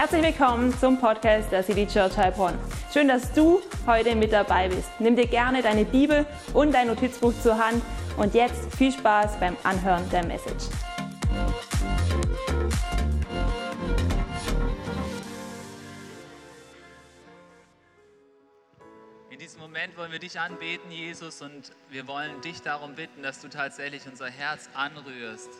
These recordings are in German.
Herzlich willkommen zum Podcast der City Church Heilbronn. Schön, dass du heute mit dabei bist. Nimm dir gerne deine Bibel und dein Notizbuch zur Hand und jetzt viel Spaß beim Anhören der Message. In diesem Moment wollen wir dich anbeten, Jesus, und wir wollen dich darum bitten, dass du tatsächlich unser Herz anrührst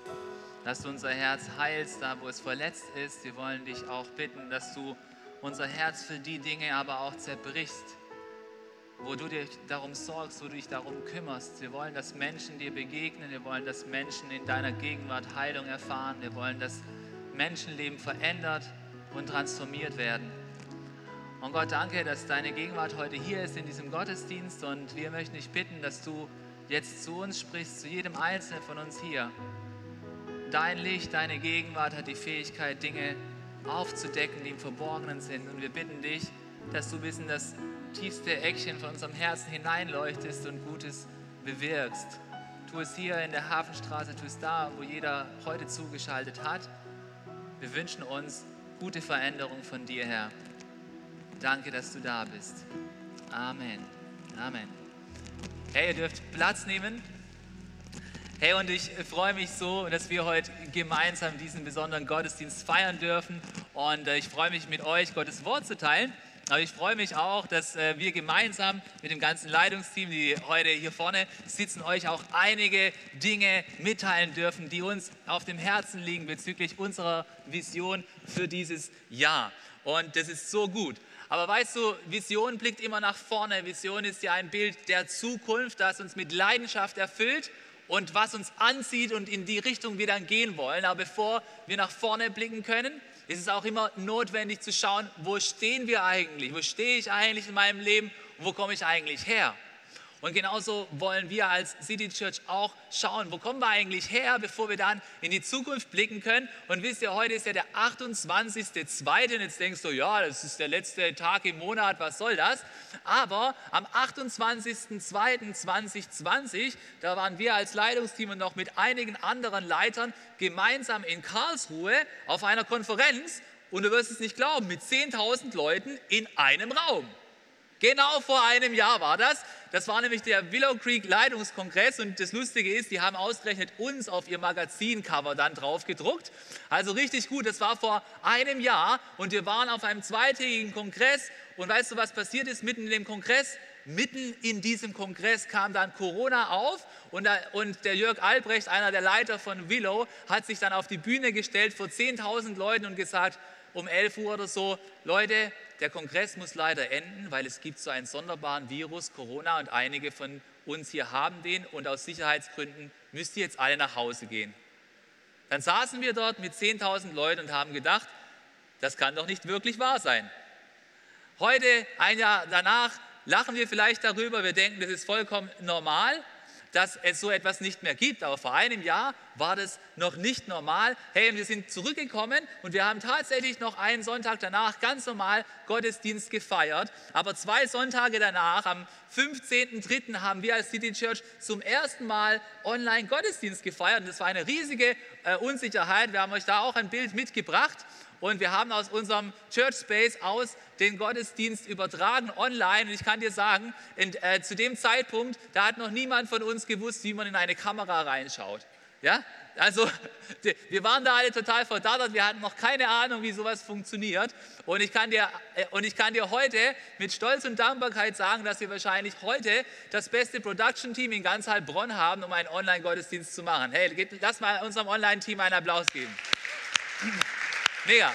dass du unser Herz heilst, da wo es verletzt ist. Wir wollen dich auch bitten, dass du unser Herz für die Dinge aber auch zerbrichst, wo du dich darum sorgst, wo du dich darum kümmerst. Wir wollen, dass Menschen dir begegnen. Wir wollen, dass Menschen in deiner Gegenwart Heilung erfahren. Wir wollen, dass Menschenleben verändert und transformiert werden. Und Gott, danke, dass deine Gegenwart heute hier ist in diesem Gottesdienst. Und wir möchten dich bitten, dass du jetzt zu uns sprichst, zu jedem Einzelnen von uns hier. Dein Licht, deine Gegenwart hat die Fähigkeit, Dinge aufzudecken, die im Verborgenen sind. Und wir bitten dich, dass du bis in das tiefste Eckchen von unserem Herzen hineinleuchtest und Gutes bewirkst. Tu es hier in der Hafenstraße, tu es da, wo jeder heute zugeschaltet hat. Wir wünschen uns gute Veränderung von dir, Herr. Danke, dass du da bist. Amen. Amen. Hey, ihr dürft Platz nehmen. Hey, und ich freue mich so, dass wir heute gemeinsam diesen besonderen Gottesdienst feiern dürfen. Und äh, ich freue mich mit euch, Gottes Wort zu teilen. Aber ich freue mich auch, dass äh, wir gemeinsam mit dem ganzen Leitungsteam, die heute hier vorne sitzen, euch auch einige Dinge mitteilen dürfen, die uns auf dem Herzen liegen bezüglich unserer Vision für dieses Jahr. Und das ist so gut. Aber weißt du, Vision blickt immer nach vorne. Vision ist ja ein Bild der Zukunft, das uns mit Leidenschaft erfüllt und was uns anzieht und in die Richtung wir dann gehen wollen. Aber bevor wir nach vorne blicken können, ist es auch immer notwendig zu schauen, wo stehen wir eigentlich? Wo stehe ich eigentlich in meinem Leben? Wo komme ich eigentlich her? Und genauso wollen wir als City Church auch schauen, wo kommen wir eigentlich her, bevor wir dann in die Zukunft blicken können. Und wisst ihr, heute ist ja der 28.02. Und jetzt denkst du, ja, das ist der letzte Tag im Monat, was soll das? Aber am 28.02.2020, da waren wir als Leitungsteam und noch mit einigen anderen Leitern gemeinsam in Karlsruhe auf einer Konferenz. Und du wirst es nicht glauben, mit 10.000 Leuten in einem Raum. Genau vor einem Jahr war das. Das war nämlich der Willow Creek Leitungskongress und das Lustige ist, die haben ausgerechnet uns auf ihr Magazincover dann drauf gedruckt. Also richtig gut, das war vor einem Jahr und wir waren auf einem zweitägigen Kongress und weißt du, was passiert ist mitten in dem Kongress? Mitten in diesem Kongress kam dann Corona auf und, da, und der Jörg Albrecht, einer der Leiter von Willow, hat sich dann auf die Bühne gestellt vor 10.000 Leuten und gesagt, um 11 Uhr oder so, Leute, der Kongress muss leider enden, weil es gibt so einen sonderbaren Virus, Corona, und einige von uns hier haben den und aus Sicherheitsgründen müsst ihr jetzt alle nach Hause gehen. Dann saßen wir dort mit 10.000 Leuten und haben gedacht, das kann doch nicht wirklich wahr sein. Heute, ein Jahr danach, lachen wir vielleicht darüber, wir denken, das ist vollkommen normal, dass es so etwas nicht mehr gibt. Aber vor einem Jahr war das noch nicht normal. Hey, und wir sind zurückgekommen und wir haben tatsächlich noch einen Sonntag danach ganz normal Gottesdienst gefeiert. Aber zwei Sonntage danach, am 15.03. haben wir als City Church zum ersten Mal online Gottesdienst gefeiert. Und das war eine riesige äh, Unsicherheit. Wir haben euch da auch ein Bild mitgebracht. Und wir haben aus unserem Church Space aus den Gottesdienst übertragen online. Und ich kann dir sagen, in, äh, zu dem Zeitpunkt, da hat noch niemand von uns gewusst, wie man in eine Kamera reinschaut. Ja? Also wir waren da alle total verdattert, wir hatten noch keine Ahnung, wie sowas funktioniert. Und ich, kann dir, äh, und ich kann dir heute mit Stolz und Dankbarkeit sagen, dass wir wahrscheinlich heute das beste Production-Team in ganz Heilbronn haben, um einen Online-Gottesdienst zu machen. Hey, lass mal unserem Online-Team einen Applaus geben. Mega.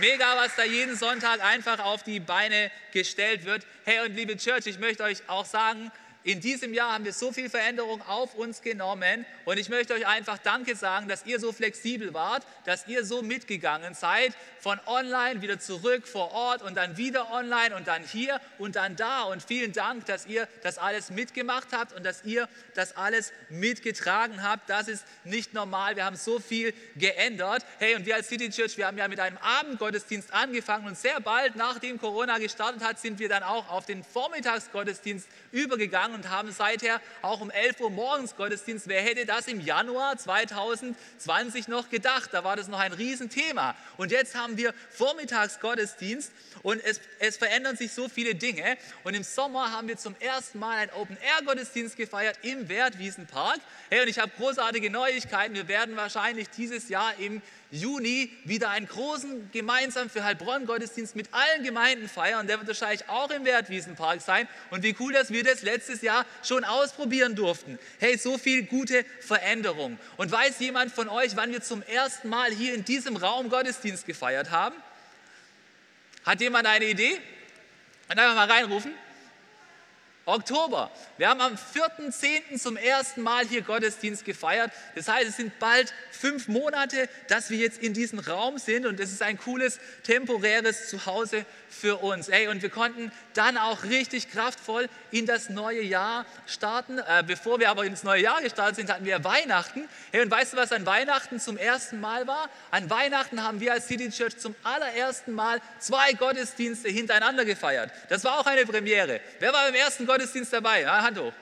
Mega, was da jeden Sonntag einfach auf die Beine gestellt wird. Hey und liebe Church, ich möchte euch auch sagen, in diesem Jahr haben wir so viel Veränderung auf uns genommen und ich möchte euch einfach Danke sagen, dass ihr so flexibel wart, dass ihr so mitgegangen seid, von online wieder zurück vor Ort und dann wieder online und dann hier und dann da und vielen Dank, dass ihr das alles mitgemacht habt und dass ihr das alles mitgetragen habt. Das ist nicht normal, wir haben so viel geändert. Hey und wir als City Church, wir haben ja mit einem Abendgottesdienst angefangen und sehr bald, nachdem Corona gestartet hat, sind wir dann auch auf den Vormittagsgottesdienst übergegangen gegangen und haben seither auch um 11 Uhr morgens Gottesdienst. Wer hätte das im Januar 2020 noch gedacht? Da war das noch ein Riesenthema. Und jetzt haben wir Vormittagsgottesdienst und es, es verändern sich so viele Dinge. Und im Sommer haben wir zum ersten Mal einen Open-Air-Gottesdienst gefeiert im Wertwiesenpark. Hey, und ich habe großartige Neuigkeiten. Wir werden wahrscheinlich dieses Jahr im Juni wieder einen großen gemeinsam für Heilbronn Gottesdienst mit allen Gemeinden feiern. Der wird wahrscheinlich auch im Wertwiesenpark sein. Und wie cool, dass wir das letztes Jahr schon ausprobieren durften. Hey, so viel gute Veränderung. Und weiß jemand von euch, wann wir zum ersten Mal hier in diesem Raum Gottesdienst gefeiert haben? Hat jemand eine Idee? Und einfach mal reinrufen. Oktober. Wir haben am 4.10. zum ersten Mal hier Gottesdienst gefeiert. Das heißt, es sind bald fünf Monate, dass wir jetzt in diesem Raum sind und es ist ein cooles, temporäres Zuhause für uns. Ey, und wir konnten dann auch richtig kraftvoll in das neue Jahr starten. Äh, bevor wir aber ins neue Jahr gestartet sind, hatten wir Weihnachten. Hey, und weißt du, was an Weihnachten zum ersten Mal war? An Weihnachten haben wir als City Church zum allerersten Mal zwei Gottesdienste hintereinander gefeiert. Das war auch eine Premiere. Wer war beim ersten Gottesdienst dabei? Ja, Hand hoch.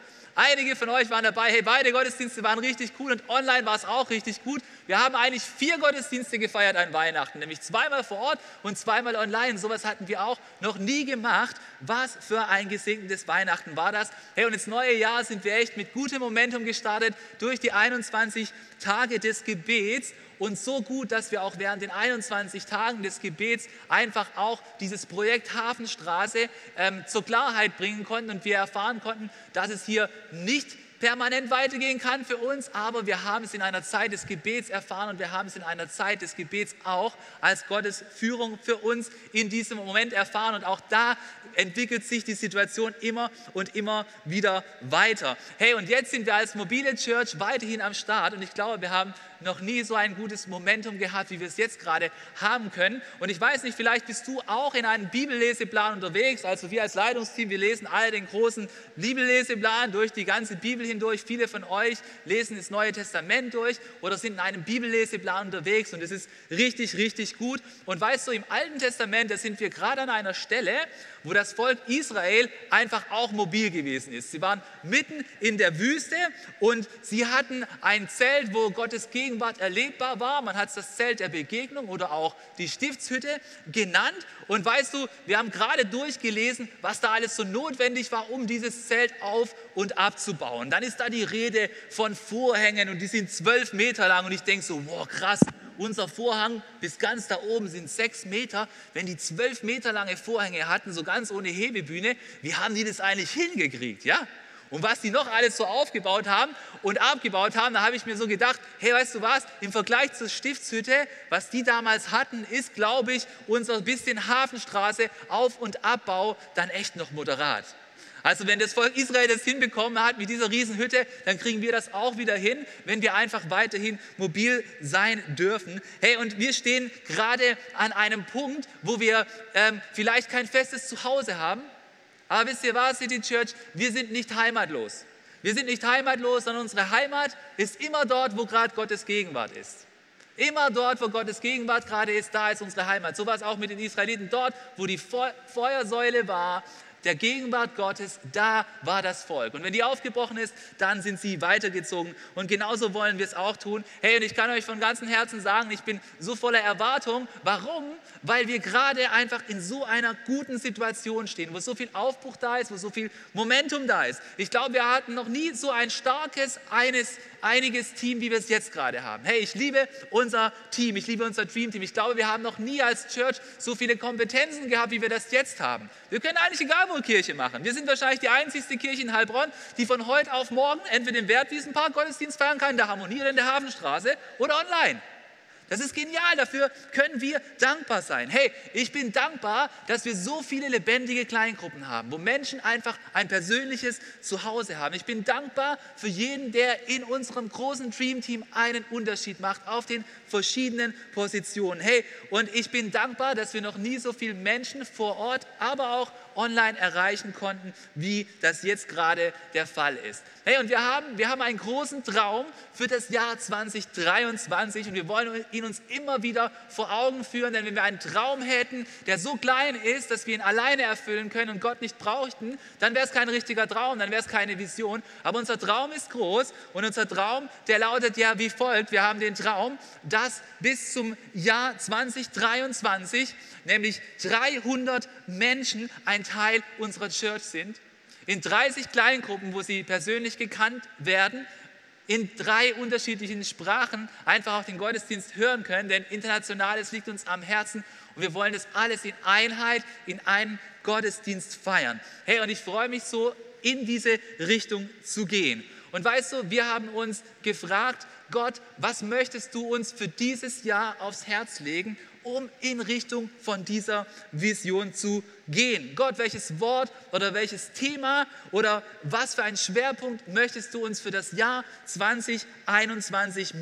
Einige von euch waren dabei. Hey, beide Gottesdienste waren richtig cool und online war es auch richtig gut. Wir haben eigentlich vier Gottesdienste gefeiert an Weihnachten, nämlich zweimal vor Ort und zweimal online. Sowas hatten wir auch noch nie gemacht. Was für ein gesegnetes Weihnachten war das? Hey, und ins neue Jahr sind wir echt mit gutem Momentum gestartet durch die 21 Tage des Gebets und so gut, dass wir auch während den 21 Tagen des Gebets einfach auch dieses Projekt Hafenstraße ähm, zur Klarheit bringen konnten und wir erfahren konnten, dass es hier nicht permanent weitergehen kann für uns, aber wir haben es in einer Zeit des Gebets erfahren und wir haben es in einer Zeit des Gebets auch als Gottes Führung für uns in diesem Moment erfahren. Und auch da entwickelt sich die Situation immer und immer wieder weiter. Hey, und jetzt sind wir als mobile Church weiterhin am Start. Und ich glaube, wir haben noch nie so ein gutes Momentum gehabt, wie wir es jetzt gerade haben können. Und ich weiß nicht, vielleicht bist du auch in einem Bibelleseplan unterwegs. Also wir als Leitungsteam, wir lesen alle den großen Bibelleseplan durch die ganze Bibel hindurch. Viele von euch lesen das Neue Testament durch oder sind in einem Bibelleseplan unterwegs und es ist richtig, richtig gut. Und weißt du, im Alten Testament, da sind wir gerade an einer Stelle, wo das Volk Israel einfach auch mobil gewesen ist. Sie waren mitten in der Wüste und sie hatten ein Zelt, wo Gottes Gegenwart erlebbar war. Man hat es das Zelt der Begegnung oder auch die Stiftshütte genannt. Und weißt du, wir haben gerade durchgelesen, was da alles so notwendig war, um dieses Zelt auf und abzubauen. Dann ist da die Rede von Vorhängen und die sind zwölf Meter lang und ich denke so, wow, krass, unser Vorhang bis ganz da oben sind sechs Meter. Wenn die zwölf Meter lange Vorhänge hatten, so ganz ohne Hebebühne, wie haben die das eigentlich hingekriegt? Ja? Und was die noch alles so aufgebaut haben und abgebaut haben, da habe ich mir so gedacht, hey, weißt du was, im Vergleich zur Stiftshütte, was die damals hatten, ist, glaube ich, unser bisschen Hafenstraße Auf- und Abbau dann echt noch moderat. Also wenn das Volk Israel das hinbekommen hat mit dieser Riesenhütte, dann kriegen wir das auch wieder hin, wenn wir einfach weiterhin mobil sein dürfen. Hey, und wir stehen gerade an einem Punkt, wo wir ähm, vielleicht kein festes Zuhause haben. Aber wisst ihr was, City Church, wir sind nicht heimatlos. Wir sind nicht heimatlos, sondern unsere Heimat ist immer dort, wo gerade Gottes Gegenwart ist. Immer dort, wo Gottes Gegenwart gerade ist, da ist unsere Heimat. So war es auch mit den Israeliten. Dort, wo die Feuersäule war, der Gegenwart Gottes, da war das Volk. Und wenn die aufgebrochen ist, dann sind sie weitergezogen. Und genauso wollen wir es auch tun. Hey, und ich kann euch von ganzem Herzen sagen, ich bin so voller Erwartung. Warum? Weil wir gerade einfach in so einer guten Situation stehen, wo so viel Aufbruch da ist, wo so viel Momentum da ist. Ich glaube, wir hatten noch nie so ein starkes, eines, einiges Team, wie wir es jetzt gerade haben. Hey, ich liebe unser Team, ich liebe unser Dream Team. Ich glaube, wir haben noch nie als Church so viele Kompetenzen gehabt, wie wir das jetzt haben. Wir können eigentlich egal Kirche machen. Wir sind wahrscheinlich die einzigste Kirche in Heilbronn, die von heute auf morgen entweder im Wertwiesenpark Gottesdienst feiern kann, in der Harmonie oder in der Hafenstraße oder online. Das ist genial, dafür können wir dankbar sein. Hey, ich bin dankbar, dass wir so viele lebendige Kleingruppen haben, wo Menschen einfach ein persönliches Zuhause haben. Ich bin dankbar für jeden, der in unserem großen Dream Team einen Unterschied macht auf den verschiedenen Positionen. Hey, und ich bin dankbar, dass wir noch nie so viele Menschen vor Ort, aber auch online erreichen konnten, wie das jetzt gerade der Fall ist. Hey, und wir haben, wir haben einen großen Traum für das Jahr 2023 und wir wollen ihn uns immer wieder vor Augen führen, denn wenn wir einen Traum hätten, der so klein ist, dass wir ihn alleine erfüllen können und Gott nicht brauchten, dann wäre es kein richtiger Traum, dann wäre es keine Vision. Aber unser Traum ist groß und unser Traum, der lautet ja wie folgt. Wir haben den Traum, dass bis zum Jahr 2023 nämlich 300 Menschen ein Teil unserer Church sind in 30 Kleingruppen, wo sie persönlich gekannt werden, in drei unterschiedlichen Sprachen einfach auch den Gottesdienst hören können, denn internationales liegt uns am Herzen und wir wollen das alles in Einheit, in einen Gottesdienst feiern. Hey, und ich freue mich so, in diese Richtung zu gehen. Und weißt du, wir haben uns gefragt, Gott, was möchtest du uns für dieses Jahr aufs Herz legen? um in Richtung von dieser Vision zu gehen. Gott, welches Wort oder welches Thema oder was für einen Schwerpunkt möchtest du uns für das Jahr 2021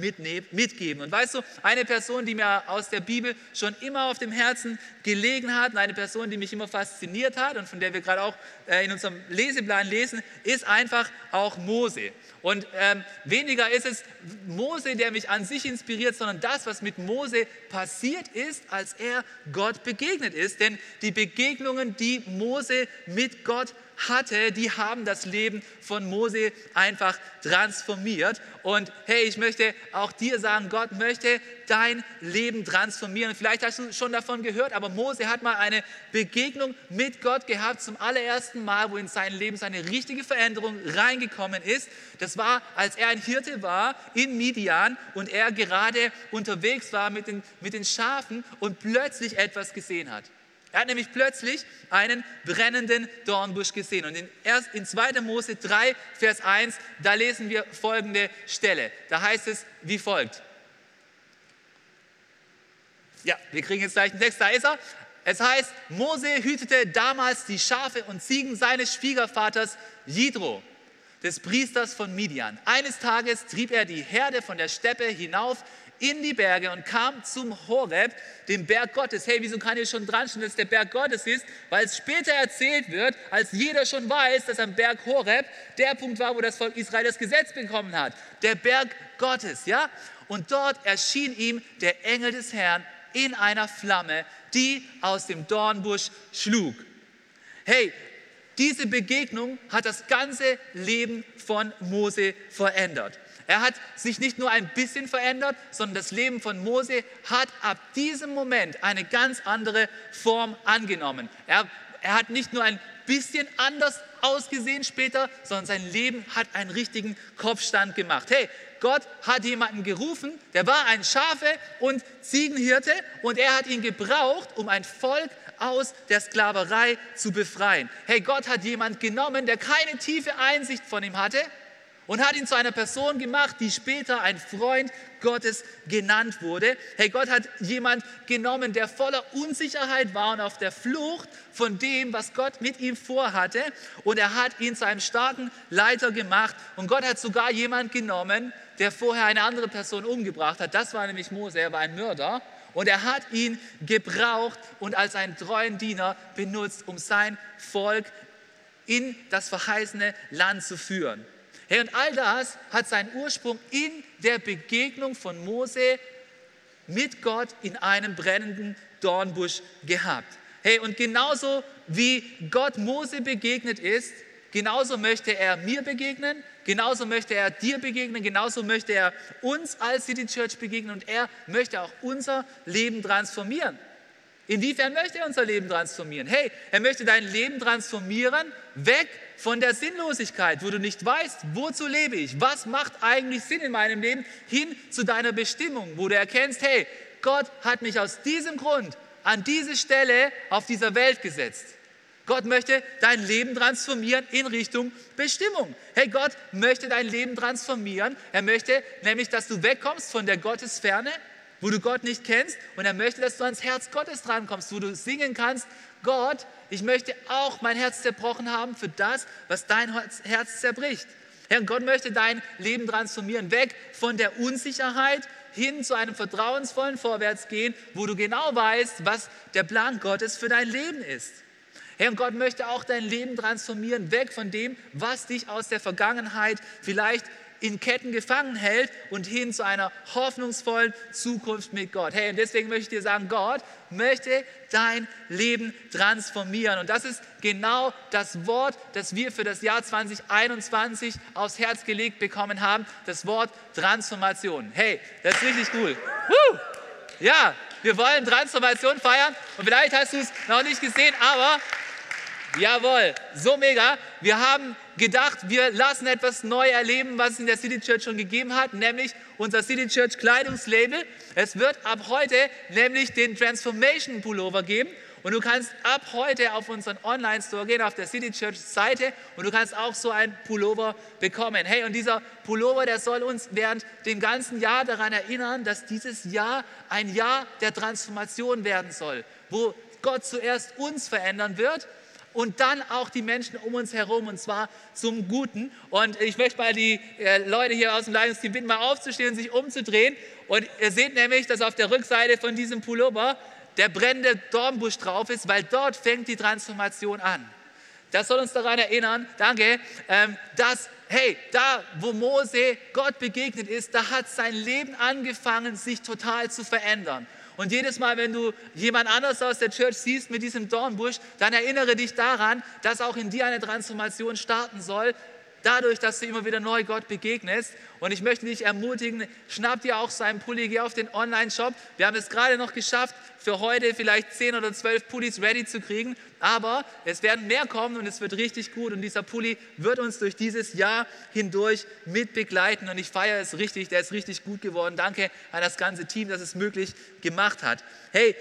mitgeben? Und weißt du, eine Person, die mir aus der Bibel schon immer auf dem Herzen gelegen hat, eine Person, die mich immer fasziniert hat und von der wir gerade auch äh, in unserem Leseplan lesen, ist einfach auch Mose. Und ähm, weniger ist es Mose, der mich an sich inspiriert, sondern das, was mit Mose passiert ist, als er Gott begegnet ist. Denn die Begegnungen, die Mose mit Gott hatte, die haben das Leben von Mose einfach transformiert. Und hey, ich möchte auch dir sagen, Gott möchte dein Leben transformieren. Vielleicht hast du schon davon gehört, aber Mose hat mal eine Begegnung mit Gott gehabt zum allerersten Mal, wo in sein Leben seine richtige Veränderung reingekommen ist. Das war, als er ein Hirte war in Midian und er gerade unterwegs war mit den, mit den Schafen und plötzlich etwas gesehen hat. Er hat nämlich plötzlich einen brennenden Dornbusch gesehen. Und in, erst in 2. Mose 3, Vers 1, da lesen wir folgende Stelle. Da heißt es wie folgt. Ja, wir kriegen jetzt gleich einen Text, da ist er. Es heißt, Mose hütete damals die Schafe und Ziegen seines Schwiegervaters Jidro, des Priesters von Midian. Eines Tages trieb er die Herde von der Steppe hinauf in die Berge und kam zum Horeb, dem Berg Gottes. Hey, wieso kann ich schon dran stehen, dass der Berg Gottes ist? Weil es später erzählt wird, als jeder schon weiß, dass am Berg Horeb der Punkt war, wo das Volk Israel das Gesetz bekommen hat. Der Berg Gottes, ja? Und dort erschien ihm der Engel des Herrn in einer Flamme, die aus dem Dornbusch schlug. Hey, diese Begegnung hat das ganze Leben von Mose verändert. Er hat sich nicht nur ein bisschen verändert, sondern das Leben von Mose hat ab diesem Moment eine ganz andere Form angenommen. Er, er hat nicht nur ein bisschen anders ausgesehen später, sondern sein Leben hat einen richtigen Kopfstand gemacht. Hey, Gott hat jemanden gerufen, der war ein Schafe- und Ziegenhirte und er hat ihn gebraucht, um ein Volk aus der Sklaverei zu befreien. Hey, Gott hat jemanden genommen, der keine tiefe Einsicht von ihm hatte, und hat ihn zu einer Person gemacht, die später ein Freund Gottes genannt wurde. Hey, Gott hat jemand genommen, der voller Unsicherheit war und auf der Flucht von dem, was Gott mit ihm vorhatte. Und er hat ihn zu einem starken Leiter gemacht. Und Gott hat sogar jemand genommen, der vorher eine andere Person umgebracht hat. Das war nämlich Mose, er war ein Mörder. Und er hat ihn gebraucht und als einen treuen Diener benutzt, um sein Volk in das verheißene Land zu führen. Hey, und all das hat seinen Ursprung in der Begegnung von Mose mit Gott in einem brennenden Dornbusch gehabt. Hey, und genauso wie Gott Mose begegnet ist, genauso möchte er mir begegnen, genauso möchte er dir begegnen, genauso möchte er uns als City Church begegnen und er möchte auch unser Leben transformieren. Inwiefern möchte er unser Leben transformieren? Hey, er möchte dein Leben transformieren, weg von der Sinnlosigkeit, wo du nicht weißt, wozu lebe ich, was macht eigentlich Sinn in meinem Leben, hin zu deiner Bestimmung, wo du erkennst, hey, Gott hat mich aus diesem Grund an diese Stelle auf dieser Welt gesetzt. Gott möchte dein Leben transformieren in Richtung Bestimmung. Hey, Gott möchte dein Leben transformieren. Er möchte nämlich, dass du wegkommst von der Gottesferne wo du Gott nicht kennst. Und er möchte, dass du ans Herz Gottes drankommst, wo du singen kannst, Gott, ich möchte auch mein Herz zerbrochen haben für das, was dein Herz zerbricht. Herr, Gott möchte dein Leben transformieren, weg von der Unsicherheit hin zu einem vertrauensvollen Vorwärtsgehen, wo du genau weißt, was der Plan Gottes für dein Leben ist. Und Gott möchte auch dein Leben transformieren, weg von dem, was dich aus der Vergangenheit vielleicht in Ketten gefangen hält und hin zu einer hoffnungsvollen Zukunft mit Gott. Hey, und deswegen möchte ich dir sagen, Gott möchte dein Leben transformieren. Und das ist genau das Wort, das wir für das Jahr 2021 aufs Herz gelegt bekommen haben, das Wort Transformation. Hey, das ist richtig cool. Woo! Ja, wir wollen Transformation feiern und vielleicht hast du es noch nicht gesehen, aber Jawohl, so mega. Wir haben gedacht, wir lassen etwas neu erleben, was es in der City Church schon gegeben hat, nämlich unser City Church Kleidungslabel. Es wird ab heute nämlich den Transformation Pullover geben. Und du kannst ab heute auf unseren Online-Store gehen, auf der City Church Seite und du kannst auch so einen Pullover bekommen. Hey, und dieser Pullover, der soll uns während dem ganzen Jahr daran erinnern, dass dieses Jahr ein Jahr der Transformation werden soll, wo Gott zuerst uns verändern wird und dann auch die Menschen um uns herum und zwar zum Guten. Und ich möchte mal die äh, Leute hier aus dem Leitungsteam bitten, mal aufzustehen und sich umzudrehen. Und ihr seht nämlich, dass auf der Rückseite von diesem Pullover der brennende Dornbusch drauf ist, weil dort fängt die Transformation an. Das soll uns daran erinnern, danke, ähm, dass, hey, da wo Mose Gott begegnet ist, da hat sein Leben angefangen, sich total zu verändern. Und jedes Mal, wenn du jemand anders aus der Church siehst mit diesem Dornbusch, dann erinnere dich daran, dass auch in dir eine Transformation starten soll, dadurch, dass du immer wieder neu Gott begegnest. Und ich möchte dich ermutigen, schnapp dir auch seinen Pulli, geh auf den Online-Shop. Wir haben es gerade noch geschafft, für heute vielleicht 10 oder 12 Pullis ready zu kriegen. Aber es werden mehr kommen und es wird richtig gut. Und dieser Pulli wird uns durch dieses Jahr hindurch mit begleiten. Und ich feiere es richtig, der ist richtig gut geworden. Danke an das ganze Team, das es möglich gemacht hat. Hey,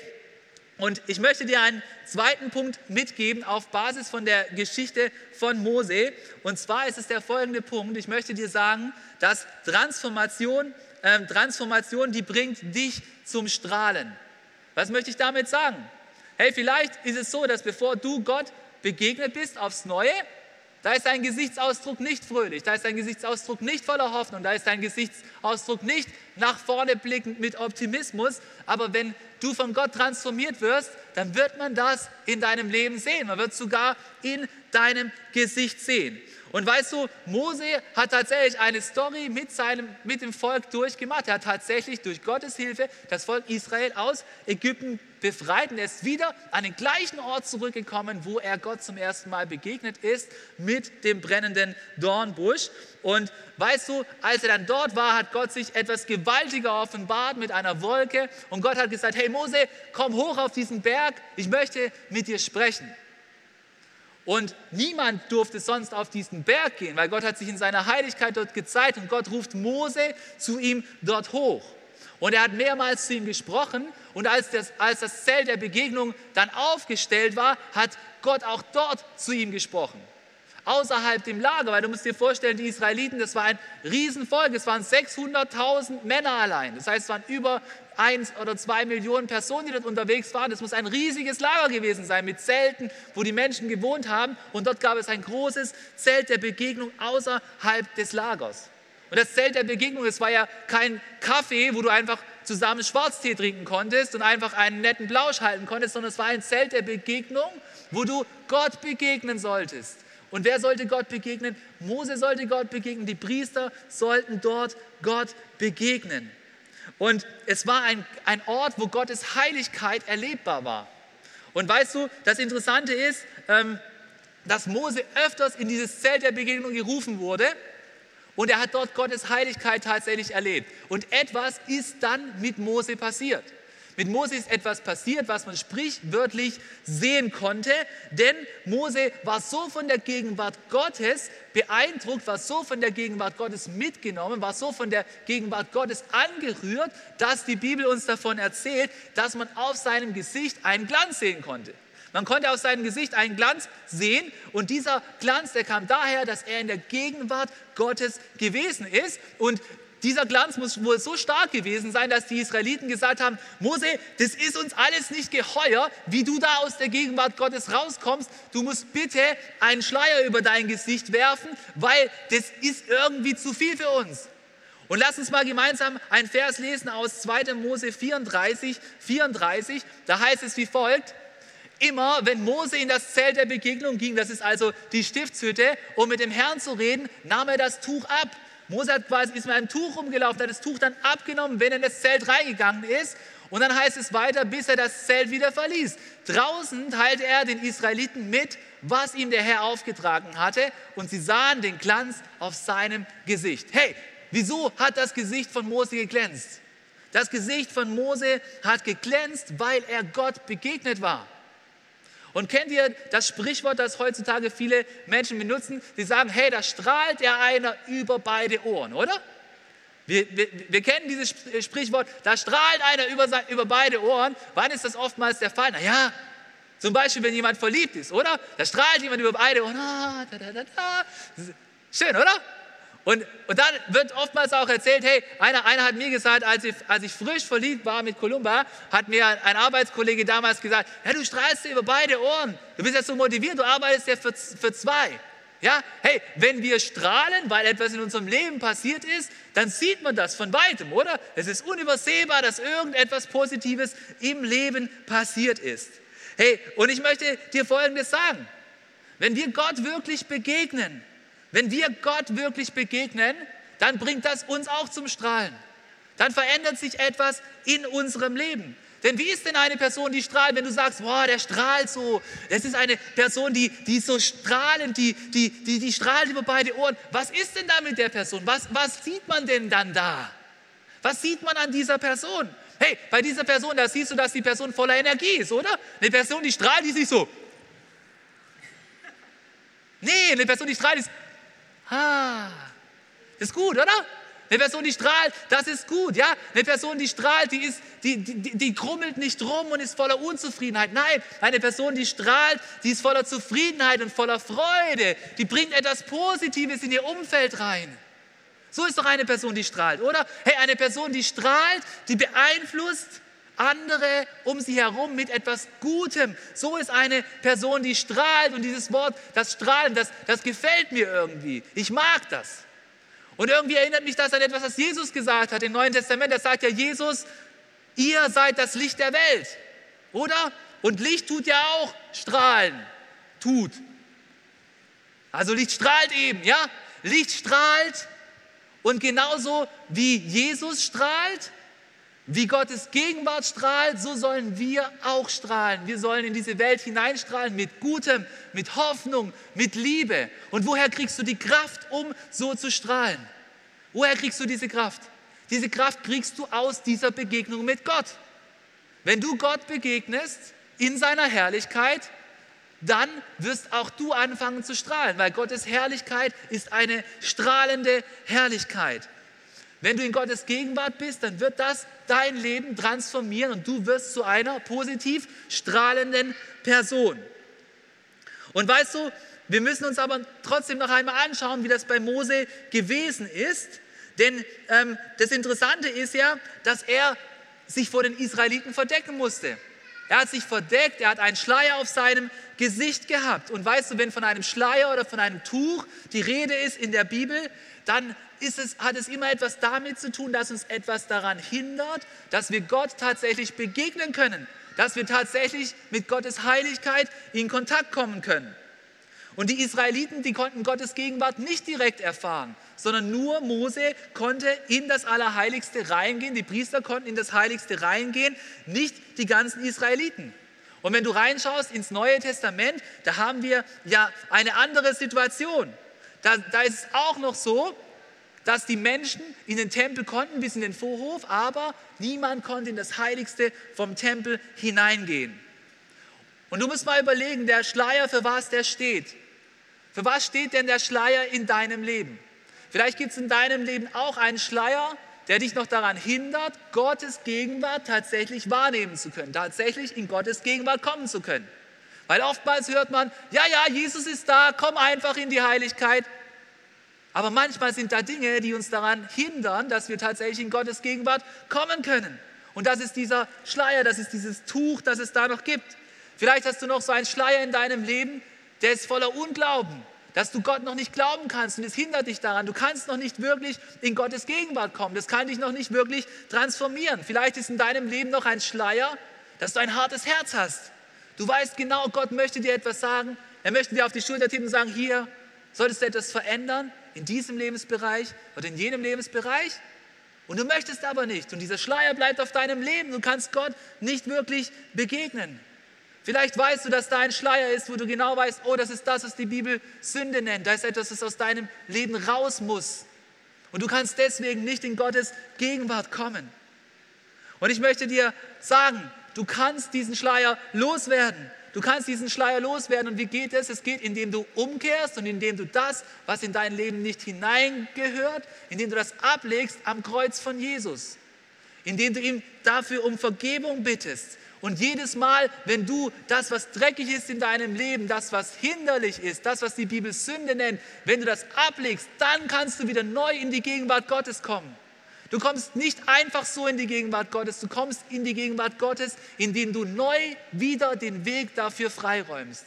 und ich möchte dir einen zweiten Punkt mitgeben auf Basis von der Geschichte von Mose. Und zwar ist es der folgende Punkt. Ich möchte dir sagen, dass Transformation, äh, Transformation, die bringt dich zum Strahlen. Was möchte ich damit sagen? Hey, vielleicht ist es so, dass bevor du Gott begegnet bist aufs Neue, da ist dein Gesichtsausdruck nicht fröhlich, da ist dein Gesichtsausdruck nicht voller Hoffnung, da ist dein Gesichtsausdruck nicht nach vorne blickend mit Optimismus. Aber wenn du von Gott transformiert wirst, dann wird man das in deinem Leben sehen. Man wird sogar in deinem Gesicht sehen. Und weißt du, Mose hat tatsächlich eine Story mit, seinem, mit dem Volk durchgemacht. Er hat tatsächlich durch Gottes Hilfe das Volk Israel aus Ägypten befreit und er ist wieder an den gleichen Ort zurückgekommen, wo er Gott zum ersten Mal begegnet ist, mit dem brennenden Dornbusch. Und weißt du, als er dann dort war, hat Gott sich etwas gewaltiger offenbart mit einer Wolke und Gott hat gesagt, hey Mose, komm hoch auf diesen Berg, ich möchte mit dir sprechen. Und niemand durfte sonst auf diesen Berg gehen, weil Gott hat sich in seiner Heiligkeit dort gezeigt und Gott ruft Mose zu ihm dort hoch. Und er hat mehrmals zu ihm gesprochen und als das, als das Zelt der Begegnung dann aufgestellt war, hat Gott auch dort zu ihm gesprochen außerhalb dem Lager, weil du musst dir vorstellen, die Israeliten, das war ein Riesenvolk, es waren 600.000 Männer allein. Das heißt, es waren über eins oder zwei Millionen Personen, die dort unterwegs waren. Das muss ein riesiges Lager gewesen sein mit Zelten, wo die Menschen gewohnt haben. Und dort gab es ein großes Zelt der Begegnung außerhalb des Lagers. Und das Zelt der Begegnung, es war ja kein Kaffee, wo du einfach zusammen Schwarztee trinken konntest und einfach einen netten Blausch halten konntest, sondern es war ein Zelt der Begegnung, wo du Gott begegnen solltest. Und wer sollte Gott begegnen? Mose sollte Gott begegnen, die Priester sollten dort Gott begegnen. Und es war ein, ein Ort, wo Gottes Heiligkeit erlebbar war. Und weißt du, das Interessante ist, ähm, dass Mose öfters in dieses Zelt der Begegnung gerufen wurde und er hat dort Gottes Heiligkeit tatsächlich erlebt. Und etwas ist dann mit Mose passiert. Mit Mose ist etwas passiert, was man sprichwörtlich sehen konnte, denn Mose war so von der Gegenwart Gottes beeindruckt, war so von der Gegenwart Gottes mitgenommen, war so von der Gegenwart Gottes angerührt, dass die Bibel uns davon erzählt, dass man auf seinem Gesicht einen Glanz sehen konnte. Man konnte auf seinem Gesicht einen Glanz sehen und dieser Glanz, der kam daher, dass er in der Gegenwart Gottes gewesen ist und dieser Glanz muss wohl so stark gewesen sein, dass die Israeliten gesagt haben, Mose, das ist uns alles nicht geheuer, wie du da aus der Gegenwart Gottes rauskommst. Du musst bitte einen Schleier über dein Gesicht werfen, weil das ist irgendwie zu viel für uns. Und lass uns mal gemeinsam einen Vers lesen aus 2. Mose 34, 34. Da heißt es wie folgt, immer, wenn Mose in das Zelt der Begegnung ging, das ist also die Stiftshütte, um mit dem Herrn zu reden, nahm er das Tuch ab. Mose hat quasi, ist mit einem Tuch rumgelaufen, hat das Tuch dann abgenommen, wenn er in das Zelt reingegangen ist. Und dann heißt es weiter, bis er das Zelt wieder verließ. Draußen teilte er den Israeliten mit, was ihm der Herr aufgetragen hatte. Und sie sahen den Glanz auf seinem Gesicht. Hey, wieso hat das Gesicht von Mose geglänzt? Das Gesicht von Mose hat geglänzt, weil er Gott begegnet war. Und kennt ihr das Sprichwort, das heutzutage viele Menschen benutzen? Die sagen, hey, da strahlt ja einer über beide Ohren, oder? Wir, wir, wir, kennen dieses Sprichwort, da strahlt einer über, über beide Ohren. Wann ist das oftmals der Fall? Naja, zum Beispiel, wenn jemand verliebt ist, oder? Da strahlt jemand über beide Ohren. Ah, Schön, oder? Und, und dann wird oftmals auch erzählt, hey, einer, einer hat mir gesagt, als ich, als ich frisch verliebt war mit Columba, hat mir ein Arbeitskollege damals gesagt, ja, du strahlst dir über beide Ohren, du bist ja so motiviert, du arbeitest ja für, für zwei. Ja, hey, wenn wir strahlen, weil etwas in unserem Leben passiert ist, dann sieht man das von weitem, oder? Es ist unübersehbar, dass irgendetwas Positives im Leben passiert ist. Hey, und ich möchte dir Folgendes sagen. Wenn wir Gott wirklich begegnen, wenn wir Gott wirklich begegnen, dann bringt das uns auch zum Strahlen. Dann verändert sich etwas in unserem Leben. Denn wie ist denn eine Person, die strahlt, wenn du sagst, boah, der strahlt so. Das ist eine Person, die, die ist so strahlend, die, die, die, die strahlt über beide Ohren. Was ist denn da mit der Person? Was, was sieht man denn dann da? Was sieht man an dieser Person? Hey, bei dieser Person, da siehst du, dass die Person voller Energie ist, oder? Eine Person, die strahlt, die sich so. Nee, eine Person, die strahlt, ist Ah, ist gut, oder? Eine Person, die strahlt, das ist gut, ja? Eine Person, die strahlt, die, ist, die, die, die krummelt nicht rum und ist voller Unzufriedenheit. Nein, eine Person, die strahlt, die ist voller Zufriedenheit und voller Freude. Die bringt etwas Positives in ihr Umfeld rein. So ist doch eine Person, die strahlt, oder? Hey, eine Person, die strahlt, die beeinflusst andere um sie herum mit etwas Gutem. So ist eine Person, die strahlt und dieses Wort, das Strahlen, das, das gefällt mir irgendwie. Ich mag das. Und irgendwie erinnert mich das an etwas, was Jesus gesagt hat im Neuen Testament. Da sagt ja Jesus, ihr seid das Licht der Welt, oder? Und Licht tut ja auch strahlen, tut. Also Licht strahlt eben, ja? Licht strahlt und genauso wie Jesus strahlt, wie Gottes Gegenwart strahlt, so sollen wir auch strahlen. Wir sollen in diese Welt hineinstrahlen mit Gutem, mit Hoffnung, mit Liebe. Und woher kriegst du die Kraft, um so zu strahlen? Woher kriegst du diese Kraft? Diese Kraft kriegst du aus dieser Begegnung mit Gott. Wenn du Gott begegnest in seiner Herrlichkeit, dann wirst auch du anfangen zu strahlen, weil Gottes Herrlichkeit ist eine strahlende Herrlichkeit. Wenn du in Gottes Gegenwart bist, dann wird das dein Leben transformieren und du wirst zu einer positiv strahlenden Person. Und weißt du, wir müssen uns aber trotzdem noch einmal anschauen, wie das bei Mose gewesen ist. Denn ähm, das Interessante ist ja, dass er sich vor den Israeliten verdecken musste. Er hat sich verdeckt, er hat einen Schleier auf seinem Gesicht gehabt. Und weißt du, wenn von einem Schleier oder von einem Tuch die Rede ist in der Bibel, dann es, hat es immer etwas damit zu tun, dass uns etwas daran hindert, dass wir Gott tatsächlich begegnen können, dass wir tatsächlich mit Gottes Heiligkeit in Kontakt kommen können. Und die Israeliten, die konnten Gottes Gegenwart nicht direkt erfahren, sondern nur Mose konnte in das Allerheiligste reingehen, die Priester konnten in das Heiligste reingehen, nicht die ganzen Israeliten. Und wenn du reinschaust ins Neue Testament, da haben wir ja eine andere Situation. Da, da ist es auch noch so, dass die Menschen in den Tempel konnten bis in den Vorhof, aber niemand konnte in das Heiligste vom Tempel hineingehen. Und du musst mal überlegen, der Schleier, für was der steht. Für was steht denn der Schleier in deinem Leben? Vielleicht gibt es in deinem Leben auch einen Schleier, der dich noch daran hindert, Gottes Gegenwart tatsächlich wahrnehmen zu können, tatsächlich in Gottes Gegenwart kommen zu können. Weil oftmals hört man, ja, ja, Jesus ist da, komm einfach in die Heiligkeit. Aber manchmal sind da Dinge, die uns daran hindern, dass wir tatsächlich in Gottes Gegenwart kommen können. Und das ist dieser Schleier, das ist dieses Tuch, das es da noch gibt. Vielleicht hast du noch so einen Schleier in deinem Leben, der ist voller Unglauben, dass du Gott noch nicht glauben kannst und es hindert dich daran. Du kannst noch nicht wirklich in Gottes Gegenwart kommen. Das kann dich noch nicht wirklich transformieren. Vielleicht ist in deinem Leben noch ein Schleier, dass du ein hartes Herz hast. Du weißt genau, Gott möchte dir etwas sagen. Er möchte dir auf die Schulter tippen und sagen, hier, solltest du etwas verändern in diesem Lebensbereich oder in jenem Lebensbereich? Und du möchtest aber nicht. Und dieser Schleier bleibt auf deinem Leben. Du kannst Gott nicht wirklich begegnen. Vielleicht weißt du, dass da ein Schleier ist, wo du genau weißt, oh, das ist das, was die Bibel Sünde nennt. Da ist etwas, das aus deinem Leben raus muss. Und du kannst deswegen nicht in Gottes Gegenwart kommen. Und ich möchte dir sagen, du kannst diesen Schleier loswerden. Du kannst diesen Schleier loswerden. Und wie geht es? Es geht, indem du umkehrst und indem du das, was in dein Leben nicht hineingehört, indem du das ablegst am Kreuz von Jesus. Indem du ihm dafür um Vergebung bittest. Und jedes Mal, wenn du das, was dreckig ist in deinem Leben, das, was hinderlich ist, das, was die Bibel Sünde nennt, wenn du das ablegst, dann kannst du wieder neu in die Gegenwart Gottes kommen. Du kommst nicht einfach so in die Gegenwart Gottes, du kommst in die Gegenwart Gottes, indem du neu wieder den Weg dafür freiräumst.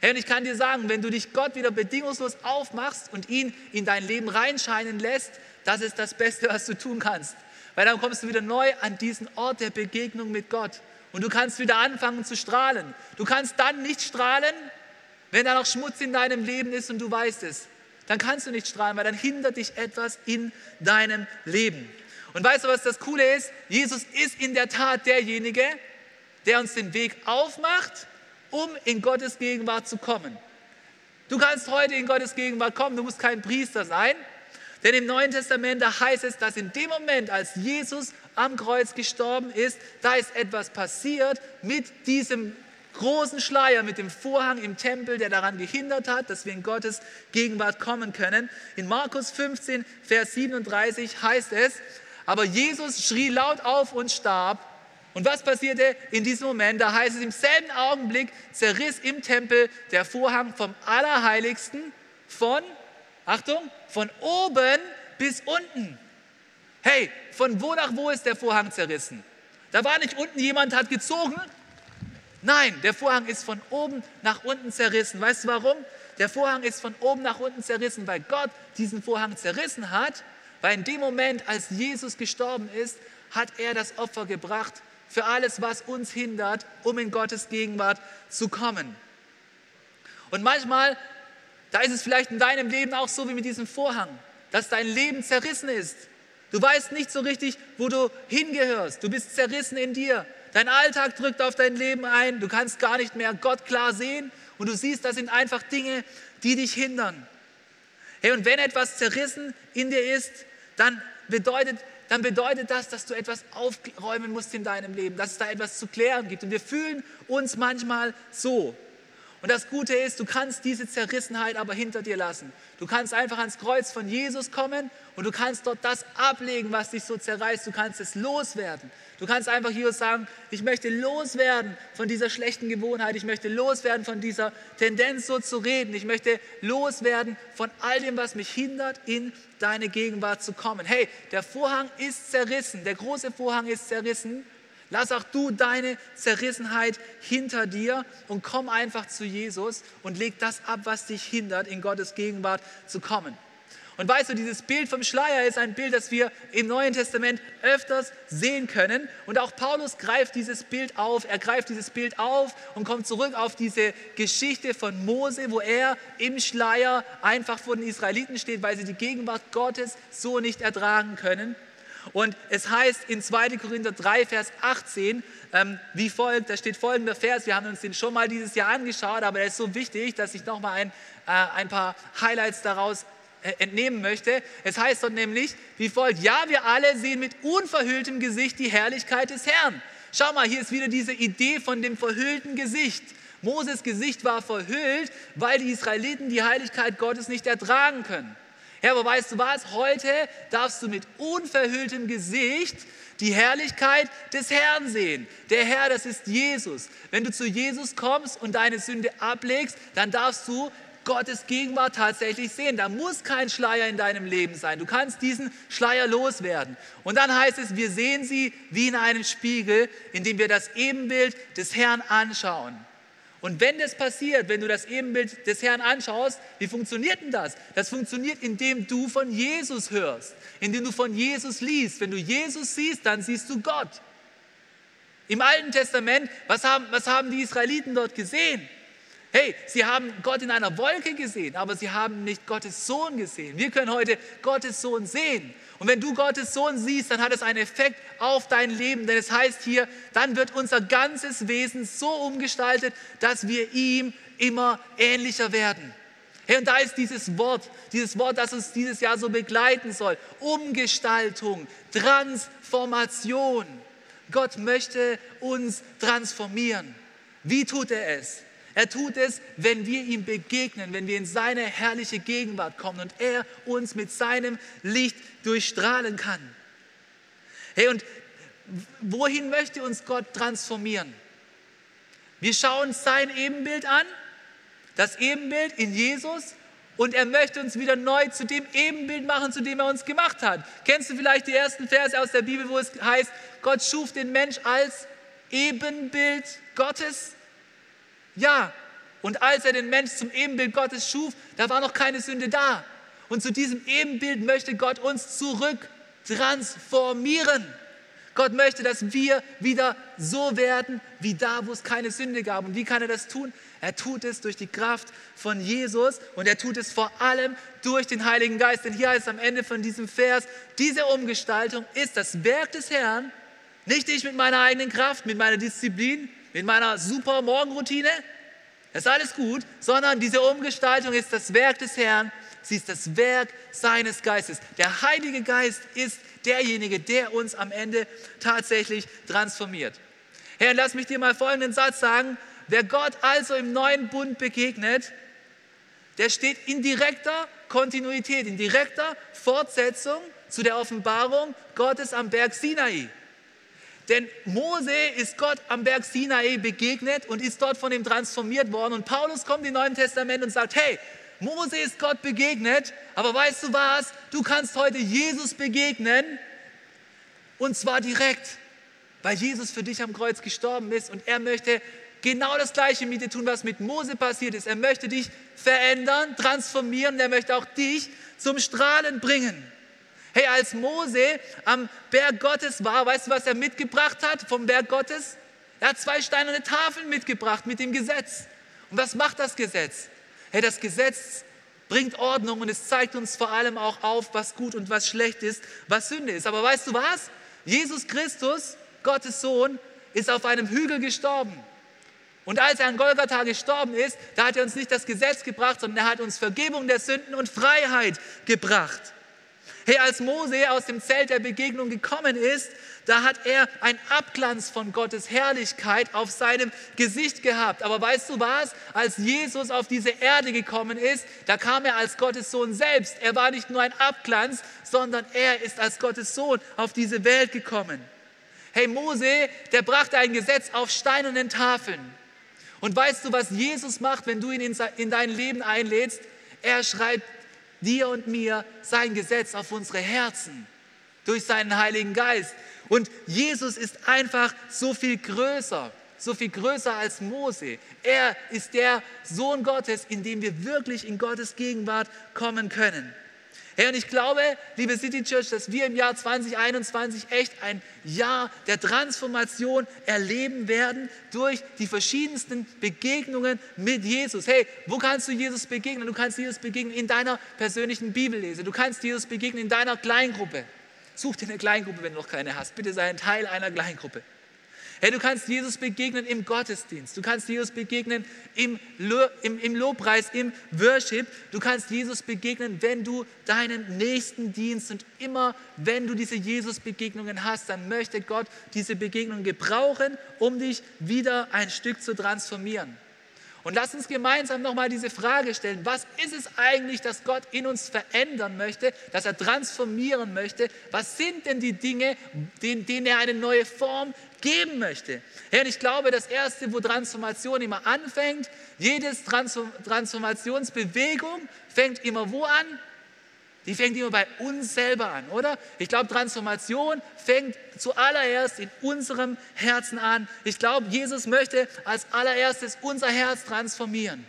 Hey, und ich kann dir sagen, wenn du dich Gott wieder bedingungslos aufmachst und ihn in dein Leben reinscheinen lässt, das ist das Beste, was du tun kannst. Weil dann kommst du wieder neu an diesen Ort der Begegnung mit Gott. Und du kannst wieder anfangen zu strahlen. Du kannst dann nicht strahlen, wenn da noch Schmutz in deinem Leben ist und du weißt es dann kannst du nicht strahlen, weil dann hindert dich etwas in deinem Leben. Und weißt du, was das Coole ist? Jesus ist in der Tat derjenige, der uns den Weg aufmacht, um in Gottes Gegenwart zu kommen. Du kannst heute in Gottes Gegenwart kommen, du musst kein Priester sein, denn im Neuen Testament, da heißt es, dass in dem Moment, als Jesus am Kreuz gestorben ist, da ist etwas passiert mit diesem großen Schleier mit dem Vorhang im Tempel, der daran gehindert hat, dass wir in Gottes Gegenwart kommen können. In Markus 15, Vers 37 heißt es, aber Jesus schrie laut auf und starb. Und was passierte in diesem Moment? Da heißt es, im selben Augenblick zerriss im Tempel der Vorhang vom Allerheiligsten von, Achtung, von oben bis unten. Hey, von wo nach wo ist der Vorhang zerrissen? Da war nicht unten jemand hat gezogen Nein, der Vorhang ist von oben nach unten zerrissen. Weißt du warum? Der Vorhang ist von oben nach unten zerrissen, weil Gott diesen Vorhang zerrissen hat, weil in dem Moment, als Jesus gestorben ist, hat er das Opfer gebracht für alles, was uns hindert, um in Gottes Gegenwart zu kommen. Und manchmal, da ist es vielleicht in deinem Leben auch so wie mit diesem Vorhang, dass dein Leben zerrissen ist. Du weißt nicht so richtig, wo du hingehörst. Du bist zerrissen in dir. Dein Alltag drückt auf dein Leben ein. Du kannst gar nicht mehr Gott klar sehen. Und du siehst, das sind einfach Dinge, die dich hindern. Hey, und wenn etwas zerrissen in dir ist, dann bedeutet, dann bedeutet das, dass du etwas aufräumen musst in deinem Leben, dass es da etwas zu klären gibt. Und wir fühlen uns manchmal so. Und das Gute ist, du kannst diese Zerrissenheit aber hinter dir lassen. Du kannst einfach ans Kreuz von Jesus kommen und du kannst dort das ablegen, was dich so zerreißt. Du kannst es loswerden. Du kannst einfach hier sagen, ich möchte loswerden von dieser schlechten Gewohnheit. Ich möchte loswerden von dieser Tendenz, so zu reden. Ich möchte loswerden von all dem, was mich hindert, in deine Gegenwart zu kommen. Hey, der Vorhang ist zerrissen. Der große Vorhang ist zerrissen. Lass auch du deine Zerrissenheit hinter dir und komm einfach zu Jesus und leg das ab, was dich hindert, in Gottes Gegenwart zu kommen. Und weißt du, dieses Bild vom Schleier ist ein Bild, das wir im Neuen Testament öfters sehen können. Und auch Paulus greift dieses Bild auf. Er greift dieses Bild auf und kommt zurück auf diese Geschichte von Mose, wo er im Schleier einfach vor den Israeliten steht, weil sie die Gegenwart Gottes so nicht ertragen können. Und es heißt in 2. Korinther 3, Vers 18, ähm, wie folgt, da steht folgender Vers, wir haben uns den schon mal dieses Jahr angeschaut, aber er ist so wichtig, dass ich nochmal ein, äh, ein paar Highlights daraus äh, entnehmen möchte. Es heißt dort nämlich wie folgt, ja, wir alle sehen mit unverhülltem Gesicht die Herrlichkeit des Herrn. Schau mal, hier ist wieder diese Idee von dem verhüllten Gesicht. Moses Gesicht war verhüllt, weil die Israeliten die Heiligkeit Gottes nicht ertragen können. Ja, aber weißt du was? Heute darfst du mit unverhülltem Gesicht die Herrlichkeit des Herrn sehen. Der Herr, das ist Jesus. Wenn du zu Jesus kommst und deine Sünde ablegst, dann darfst du Gottes Gegenwart tatsächlich sehen. Da muss kein Schleier in deinem Leben sein. Du kannst diesen Schleier loswerden. Und dann heißt es, wir sehen sie wie in einem Spiegel, indem wir das Ebenbild des Herrn anschauen. Und wenn das passiert, wenn du das Ebenbild des Herrn anschaust, wie funktioniert denn das? Das funktioniert, indem du von Jesus hörst, indem du von Jesus liest. Wenn du Jesus siehst, dann siehst du Gott. Im Alten Testament, was haben, was haben die Israeliten dort gesehen? Hey, sie haben Gott in einer Wolke gesehen, aber sie haben nicht Gottes Sohn gesehen. Wir können heute Gottes Sohn sehen. Und wenn du Gottes Sohn siehst, dann hat es einen Effekt auf dein Leben. Denn es heißt hier, dann wird unser ganzes Wesen so umgestaltet, dass wir ihm immer ähnlicher werden. Hey, und da ist dieses Wort, dieses Wort, das uns dieses Jahr so begleiten soll. Umgestaltung, Transformation. Gott möchte uns transformieren. Wie tut er es? Er tut es, wenn wir ihm begegnen, wenn wir in seine herrliche Gegenwart kommen und er uns mit seinem Licht durchstrahlen kann. Hey, und wohin möchte uns Gott transformieren? Wir schauen sein Ebenbild an, das Ebenbild in Jesus und er möchte uns wieder neu zu dem Ebenbild machen, zu dem er uns gemacht hat. Kennst du vielleicht die ersten Verse aus der Bibel, wo es heißt, Gott schuf den Mensch als Ebenbild Gottes? Ja, und als er den Mensch zum Ebenbild Gottes schuf, da war noch keine Sünde da. Und zu diesem Ebenbild möchte Gott uns zurück transformieren. Gott möchte, dass wir wieder so werden wie da, wo es keine Sünde gab. Und wie kann er das tun? Er tut es durch die Kraft von Jesus und er tut es vor allem durch den Heiligen Geist. Denn hier heißt am Ende von diesem Vers, diese Umgestaltung ist das Werk des Herrn, nicht ich mit meiner eigenen Kraft, mit meiner Disziplin, mit meiner super Morgenroutine, das ist alles gut, sondern diese Umgestaltung ist das Werk des Herrn, sie ist das Werk seines Geistes. Der Heilige Geist ist derjenige, der uns am Ende tatsächlich transformiert. Herr, lass mich dir mal folgenden Satz sagen. Wer Gott also im neuen Bund begegnet, der steht in direkter Kontinuität, in direkter Fortsetzung zu der Offenbarung Gottes am Berg Sinai. Denn Mose ist Gott am Berg Sinai begegnet und ist dort von ihm transformiert worden. Und Paulus kommt im Neuen Testament und sagt, hey, Mose ist Gott begegnet, aber weißt du was? Du kannst heute Jesus begegnen und zwar direkt, weil Jesus für dich am Kreuz gestorben ist und er möchte genau das Gleiche mit dir tun, was mit Mose passiert ist. Er möchte dich verändern, transformieren, er möchte auch dich zum Strahlen bringen. Hey, als Mose am Berg Gottes war, weißt du, was er mitgebracht hat vom Berg Gottes? Er hat zwei steinerne Tafeln mitgebracht mit dem Gesetz. Und was macht das Gesetz? Hey, das Gesetz bringt Ordnung und es zeigt uns vor allem auch auf, was gut und was schlecht ist, was Sünde ist. Aber weißt du was? Jesus Christus, Gottes Sohn, ist auf einem Hügel gestorben. Und als er an Golgatha gestorben ist, da hat er uns nicht das Gesetz gebracht, sondern er hat uns Vergebung der Sünden und Freiheit gebracht. Hey, als Mose aus dem Zelt der Begegnung gekommen ist, da hat er einen Abglanz von Gottes Herrlichkeit auf seinem Gesicht gehabt. Aber weißt du was? Als Jesus auf diese Erde gekommen ist, da kam er als Gottes Sohn selbst. Er war nicht nur ein Abglanz, sondern er ist als Gottes Sohn auf diese Welt gekommen. Hey, Mose, der brachte ein Gesetz auf steinernen Tafeln. Und weißt du, was Jesus macht, wenn du ihn in dein Leben einlädst? Er schreibt dir und mir sein Gesetz auf unsere Herzen durch seinen Heiligen Geist. Und Jesus ist einfach so viel größer, so viel größer als Mose. Er ist der Sohn Gottes, in dem wir wirklich in Gottes Gegenwart kommen können. Hey, und ich glaube, liebe City Church, dass wir im Jahr 2021 echt ein Jahr der Transformation erleben werden durch die verschiedensten Begegnungen mit Jesus. Hey, wo kannst du Jesus begegnen? Du kannst Jesus begegnen in deiner persönlichen Bibellese. Du kannst Jesus begegnen in deiner Kleingruppe. Such dir eine Kleingruppe, wenn du noch keine hast. Bitte sei ein Teil einer Kleingruppe. Hey, du kannst Jesus begegnen im Gottesdienst. Du kannst Jesus begegnen im, im, im Lobpreis, im Worship. Du kannst Jesus begegnen, wenn du deinen nächsten Dienst und immer, wenn du diese Jesus-Begegnungen hast, dann möchte Gott diese Begegnungen gebrauchen, um dich wieder ein Stück zu transformieren. Und lass uns gemeinsam nochmal diese Frage stellen, was ist es eigentlich, dass Gott in uns verändern möchte, dass er transformieren möchte? Was sind denn die Dinge, denen, er eine neue Form geben möchte? Herr, ich glaube, das Erste, wo Transformation immer anfängt, jedes Transformationsbewegung fängt immer wo an? Die fängt immer bei uns selber an, oder? Ich glaube, Transformation fängt zuallererst in unserem Herzen an. Ich glaube, Jesus möchte als allererstes unser Herz transformieren.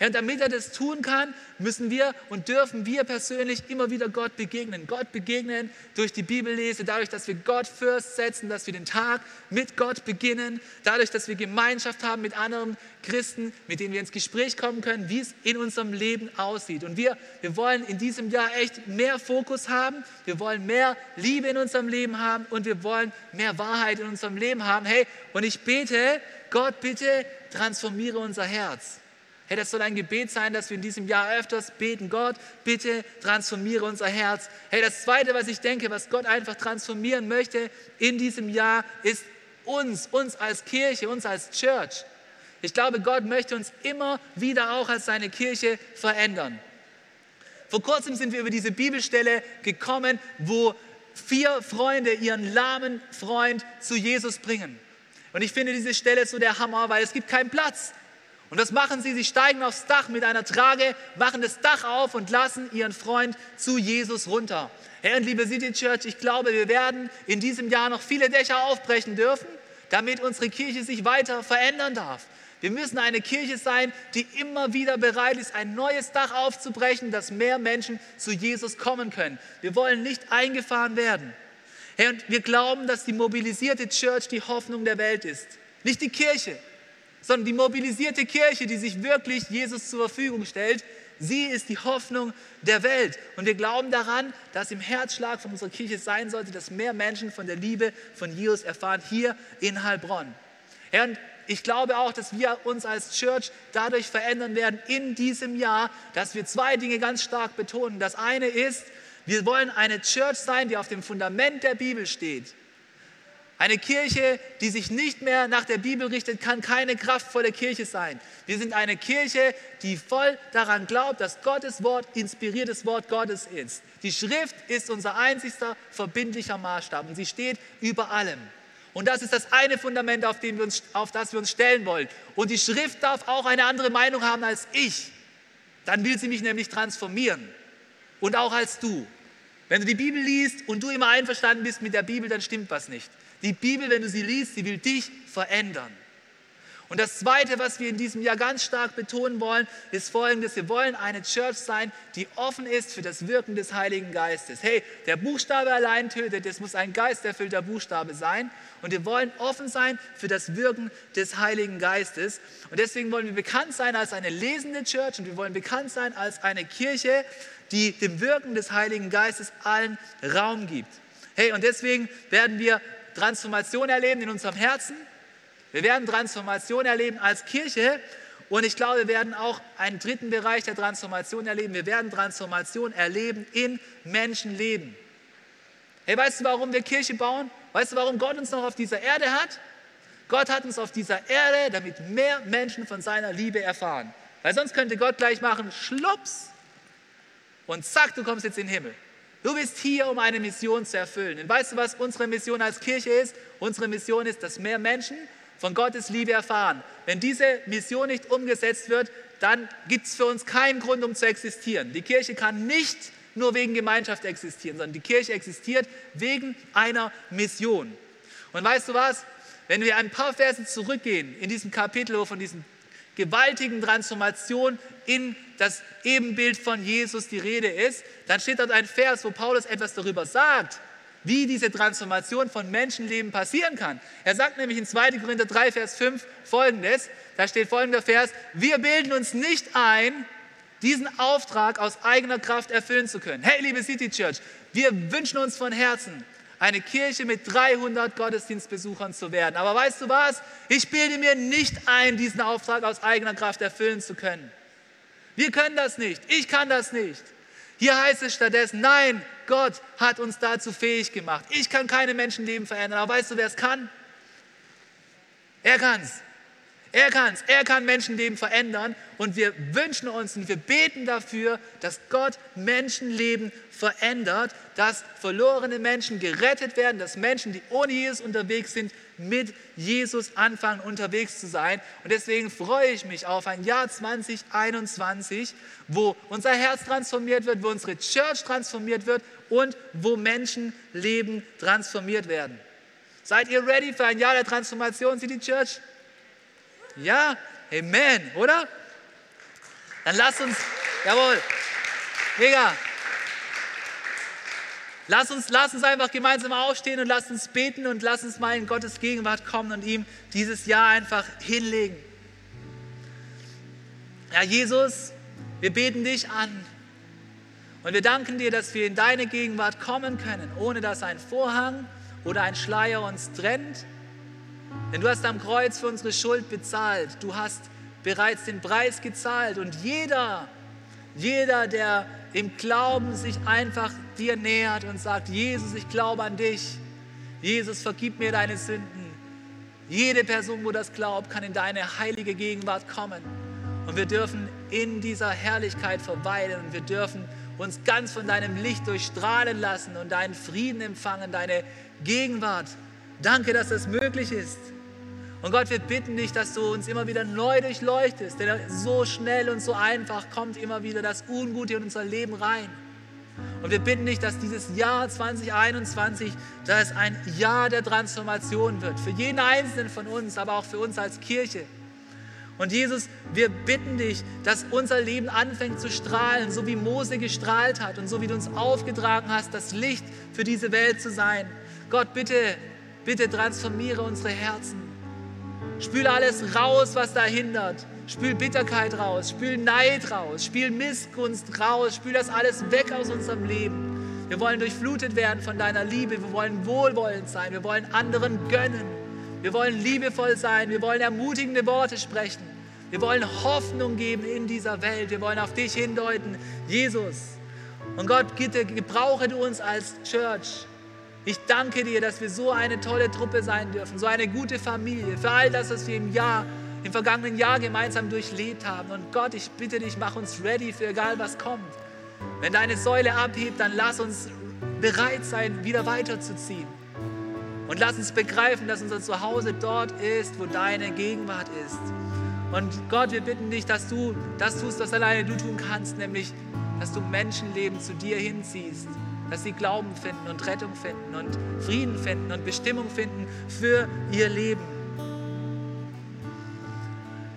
Ja, und damit er das tun kann, müssen wir und dürfen wir persönlich immer wieder Gott begegnen. Gott begegnen durch die Bibellese, dadurch, dass wir Gott first setzen, dass wir den Tag mit Gott beginnen, dadurch, dass wir Gemeinschaft haben mit anderen Christen, mit denen wir ins Gespräch kommen können, wie es in unserem Leben aussieht. Und wir, wir wollen in diesem Jahr echt mehr Fokus haben, wir wollen mehr Liebe in unserem Leben haben und wir wollen mehr Wahrheit in unserem Leben haben. Hey, und ich bete, Gott, bitte transformiere unser Herz. Hey, das soll ein Gebet sein, dass wir in diesem Jahr öfters beten. Gott, bitte transformiere unser Herz. Hey, das Zweite, was ich denke, was Gott einfach transformieren möchte in diesem Jahr, ist uns, uns als Kirche, uns als Church. Ich glaube, Gott möchte uns immer wieder auch als seine Kirche verändern. Vor kurzem sind wir über diese Bibelstelle gekommen, wo vier Freunde ihren lahmen Freund zu Jesus bringen. Und ich finde diese Stelle so der Hammer, weil es gibt keinen Platz. Und was machen sie? Sie steigen aufs Dach mit einer Trage, machen das Dach auf und lassen ihren Freund zu Jesus runter. Herr und liebe City Church, ich glaube, wir werden in diesem Jahr noch viele Dächer aufbrechen dürfen, damit unsere Kirche sich weiter verändern darf. Wir müssen eine Kirche sein, die immer wieder bereit ist, ein neues Dach aufzubrechen, dass mehr Menschen zu Jesus kommen können. Wir wollen nicht eingefahren werden. Herr, und wir glauben, dass die mobilisierte Church die Hoffnung der Welt ist. Nicht die Kirche, sondern die mobilisierte Kirche, die sich wirklich Jesus zur Verfügung stellt, sie ist die Hoffnung der Welt. Und wir glauben daran, dass im Herzschlag von unserer Kirche sein sollte, dass mehr Menschen von der Liebe von Jesus erfahren, hier in Heilbronn. Ja, und ich glaube auch, dass wir uns als Church dadurch verändern werden in diesem Jahr, dass wir zwei Dinge ganz stark betonen. Das eine ist, wir wollen eine Church sein, die auf dem Fundament der Bibel steht. Eine Kirche, die sich nicht mehr nach der Bibel richtet, kann keine kraftvolle Kirche sein. Wir sind eine Kirche, die voll daran glaubt, dass Gottes Wort inspiriertes Wort Gottes ist. Die Schrift ist unser einzigster verbindlicher Maßstab und sie steht über allem. Und das ist das eine Fundament, auf, wir uns, auf das wir uns stellen wollen. Und die Schrift darf auch eine andere Meinung haben als ich. Dann will sie mich nämlich transformieren. Und auch als du. Wenn du die Bibel liest und du immer einverstanden bist mit der Bibel, dann stimmt was nicht. Die Bibel, wenn du sie liest, sie will dich verändern. Und das Zweite, was wir in diesem Jahr ganz stark betonen wollen, ist folgendes. Wir wollen eine Church sein, die offen ist für das Wirken des Heiligen Geistes. Hey, der Buchstabe allein tötet, es muss ein geisterfüllter Buchstabe sein. Und wir wollen offen sein für das Wirken des Heiligen Geistes. Und deswegen wollen wir bekannt sein als eine lesende Church und wir wollen bekannt sein als eine Kirche, die dem Wirken des Heiligen Geistes allen Raum gibt. Hey, und deswegen werden wir Transformation erleben in unserem Herzen. Wir werden Transformation erleben als Kirche und ich glaube, wir werden auch einen dritten Bereich der Transformation erleben. Wir werden Transformation erleben in Menschenleben. Hey, weißt du, warum wir Kirche bauen? Weißt du, warum Gott uns noch auf dieser Erde hat? Gott hat uns auf dieser Erde, damit mehr Menschen von seiner Liebe erfahren. Weil sonst könnte Gott gleich machen, schlups, und zack, du kommst jetzt in den Himmel. Du bist hier, um eine Mission zu erfüllen. Und weißt du, was unsere Mission als Kirche ist? Unsere Mission ist, dass mehr Menschen von Gottes Liebe erfahren. Wenn diese Mission nicht umgesetzt wird, dann gibt es für uns keinen Grund, um zu existieren. Die Kirche kann nicht nur wegen Gemeinschaft existieren, sondern die Kirche existiert wegen einer Mission. Und weißt du was? Wenn wir ein paar Verse zurückgehen in diesem Kapitel, wo von diesen gewaltigen Transformation in das Ebenbild von Jesus die Rede ist, dann steht dort ein Vers, wo Paulus etwas darüber sagt, wie diese Transformation von Menschenleben passieren kann. Er sagt nämlich in 2. Korinther 3, Vers 5 folgendes, da steht folgender Vers, wir bilden uns nicht ein, diesen Auftrag aus eigener Kraft erfüllen zu können. Hey, liebe City Church, wir wünschen uns von Herzen, eine Kirche mit 300 Gottesdienstbesuchern zu werden. Aber weißt du was? Ich bilde mir nicht ein, diesen Auftrag aus eigener Kraft erfüllen zu können. Wir können das nicht. Ich kann das nicht. Hier heißt es stattdessen, nein, Gott hat uns dazu fähig gemacht. Ich kann keine Menschenleben verändern, aber weißt du, wer es kann? Er kann es. Er kann es. Er kann Menschenleben verändern und wir wünschen uns und wir beten dafür, dass Gott Menschenleben verändert, dass verlorene Menschen gerettet werden, dass Menschen, die ohne Jesus unterwegs sind, mit Jesus anfangen unterwegs zu sein. Und deswegen freue ich mich auf ein Jahr 2021, wo unser Herz transformiert wird, wo unsere Church transformiert wird und wo Menschenleben transformiert werden. Seid ihr ready für ein Jahr der Transformation, City Church? Ja, Amen, oder? Dann lass uns, jawohl, mega. Lass uns, lass uns einfach gemeinsam aufstehen und lass uns beten und lass uns mal in Gottes Gegenwart kommen und ihm dieses Jahr einfach hinlegen. Ja, Jesus, wir beten dich an und wir danken dir, dass wir in deine Gegenwart kommen können, ohne dass ein Vorhang oder ein Schleier uns trennt. Denn du hast am Kreuz für unsere Schuld bezahlt. Du hast bereits den Preis gezahlt und jeder, jeder, der im Glauben sich einfach dir nähert und sagt, Jesus, ich glaube an dich. Jesus, vergib mir deine Sünden. Jede Person, wo das glaubt, kann in deine heilige Gegenwart kommen. Und wir dürfen in dieser Herrlichkeit verweilen und wir dürfen uns ganz von deinem Licht durchstrahlen lassen und deinen Frieden empfangen, deine Gegenwart. Danke, dass das möglich ist. Und Gott, wir bitten dich, dass du uns immer wieder neu durchleuchtest, denn so schnell und so einfach kommt immer wieder das Ungute in unser Leben rein. Und wir bitten dich, dass dieses Jahr 2021, dass ein Jahr der Transformation wird, für jeden Einzelnen von uns, aber auch für uns als Kirche. Und Jesus, wir bitten dich, dass unser Leben anfängt zu strahlen, so wie Mose gestrahlt hat und so wie du uns aufgetragen hast, das Licht für diese Welt zu sein. Gott, bitte, bitte transformiere unsere Herzen. Spül alles raus, was da hindert. Spül Bitterkeit raus, spül Neid raus, spül Missgunst raus, spül das alles weg aus unserem Leben. Wir wollen durchflutet werden von deiner Liebe, wir wollen wohlwollend sein, wir wollen anderen gönnen, wir wollen liebevoll sein, wir wollen ermutigende Worte sprechen, wir wollen Hoffnung geben in dieser Welt, wir wollen auf dich hindeuten, Jesus. Und Gott, bitte gebrauche du uns als Church, ich danke dir, dass wir so eine tolle Truppe sein dürfen, so eine gute Familie, für all das, was wir im Jahr, im vergangenen Jahr gemeinsam durchlebt haben. Und Gott, ich bitte dich, mach uns ready für egal was kommt. Wenn deine Säule abhebt, dann lass uns bereit sein, wieder weiterzuziehen. Und lass uns begreifen, dass unser Zuhause dort ist, wo deine Gegenwart ist. Und Gott, wir bitten dich, dass du das tust, was alleine du tun kannst, nämlich, dass du Menschenleben zu dir hinziehst dass sie Glauben finden und Rettung finden und Frieden finden und Bestimmung finden für ihr Leben.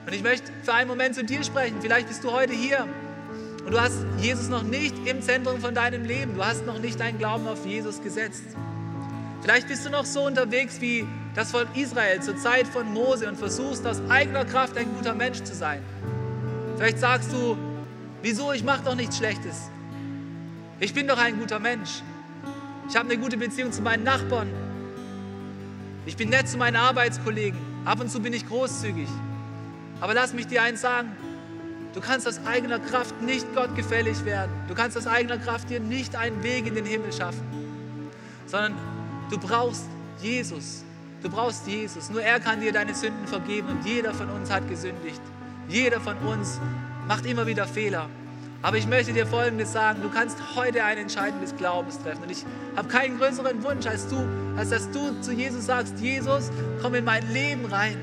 Und ich möchte für einen Moment zu dir sprechen. Vielleicht bist du heute hier und du hast Jesus noch nicht im Zentrum von deinem Leben. Du hast noch nicht deinen Glauben auf Jesus gesetzt. Vielleicht bist du noch so unterwegs wie das Volk Israel zur Zeit von Mose und versuchst aus eigener Kraft ein guter Mensch zu sein. Vielleicht sagst du, wieso, ich mache doch nichts Schlechtes. Ich bin doch ein guter Mensch. Ich habe eine gute Beziehung zu meinen Nachbarn. Ich bin nett zu meinen Arbeitskollegen. Ab und zu bin ich großzügig. Aber lass mich dir eins sagen. Du kannst aus eigener Kraft nicht Gott gefällig werden. Du kannst aus eigener Kraft dir nicht einen Weg in den Himmel schaffen. Sondern du brauchst Jesus. Du brauchst Jesus. Nur er kann dir deine Sünden vergeben und jeder von uns hat gesündigt. Jeder von uns macht immer wieder Fehler. Aber ich möchte dir Folgendes sagen, du kannst heute eine Entscheidung des Glaubens treffen. Und ich habe keinen größeren Wunsch, als, du, als dass du zu Jesus sagst, Jesus, komm in mein Leben rein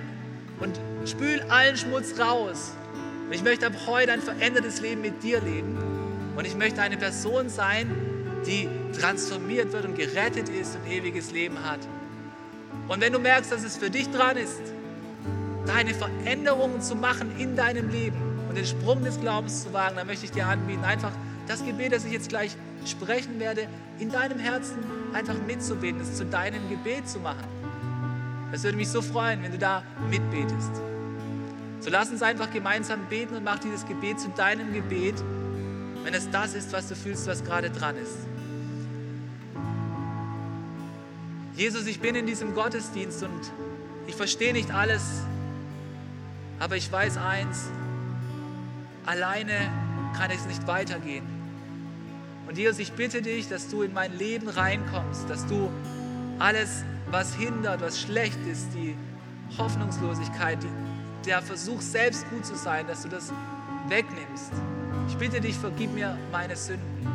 und spül allen Schmutz raus. Und ich möchte ab heute ein verändertes Leben mit dir leben. Und ich möchte eine Person sein, die transformiert wird und gerettet ist und ewiges Leben hat. Und wenn du merkst, dass es für dich dran ist, deine Veränderungen zu machen in deinem Leben, und den Sprung des Glaubens zu wagen, dann möchte ich dir anbieten, einfach das Gebet, das ich jetzt gleich sprechen werde, in deinem Herzen einfach mitzubeten, es zu deinem Gebet zu machen. Es würde mich so freuen, wenn du da mitbetest. So lass uns einfach gemeinsam beten und mach dieses Gebet zu deinem Gebet, wenn es das ist, was du fühlst, was gerade dran ist. Jesus, ich bin in diesem Gottesdienst und ich verstehe nicht alles, aber ich weiß eins, alleine kann es nicht weitergehen. Und Jesus, ich bitte dich, dass du in mein Leben reinkommst, dass du alles, was hindert, was schlecht ist, die Hoffnungslosigkeit, die, der Versuch, selbst gut zu sein, dass du das wegnimmst. Ich bitte dich, vergib mir meine Sünden.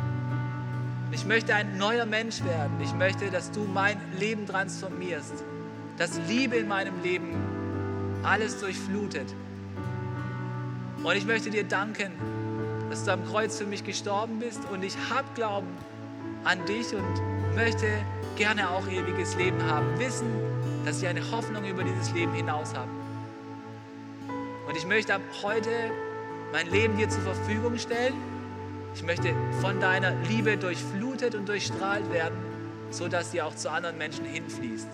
Ich möchte ein neuer Mensch werden. Ich möchte, dass du mein Leben transformierst, dass Liebe in meinem Leben alles durchflutet und ich möchte dir danken, dass du am Kreuz für mich gestorben bist und ich habe Glauben an dich und möchte gerne auch ewiges Leben haben. Wissen, dass ich eine Hoffnung über dieses Leben hinaus habe. Und ich möchte ab heute mein Leben dir zur Verfügung stellen. Ich möchte von deiner Liebe durchflutet und durchstrahlt werden, so dass sie auch zu anderen Menschen hinfließt.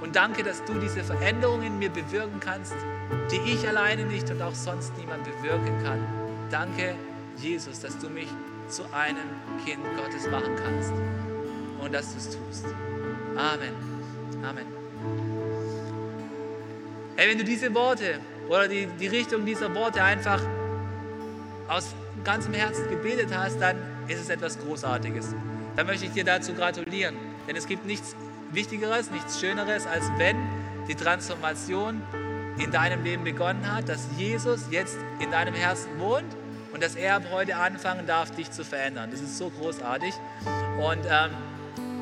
Und danke, dass du diese Veränderung in mir bewirken kannst, die ich alleine nicht und auch sonst niemand bewirken kann. Danke, Jesus, dass du mich zu einem Kind Gottes machen kannst und dass du es tust. Amen. Amen. Hey, wenn du diese Worte oder die, die Richtung dieser Worte einfach aus ganzem Herzen gebetet hast, dann ist es etwas Großartiges. Dann möchte ich dir dazu gratulieren. Denn es gibt nichts Wichtigeres, nichts Schöneres, als wenn die Transformation in deinem Leben begonnen hat, dass Jesus jetzt in deinem Herzen wohnt und dass er ab heute anfangen darf, dich zu verändern. Das ist so großartig. Und ähm,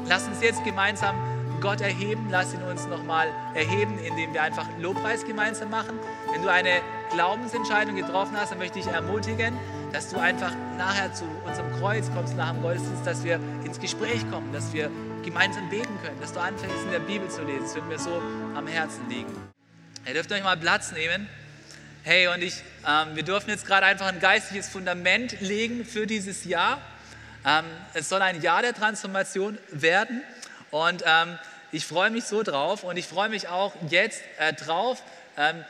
lass uns jetzt gemeinsam Gott erheben. Lass ihn uns nochmal erheben, indem wir einfach Lobpreis gemeinsam machen. Wenn du eine Glaubensentscheidung getroffen hast, dann möchte ich ermutigen, dass du einfach nachher zu unserem Kreuz kommst, nach dem Gottesdienst, dass wir ins Gespräch kommen, dass wir gemeinsam beten können, dass du anfängst in der Bibel zu lesen. Das wird mir so am Herzen liegen. Ihr dürft euch mal Platz nehmen. Hey, und ich, ähm, wir dürfen jetzt gerade einfach ein geistliches Fundament legen für dieses Jahr. Ähm, es soll ein Jahr der Transformation werden. Und ähm, ich freue mich so drauf und ich freue mich auch jetzt äh, drauf,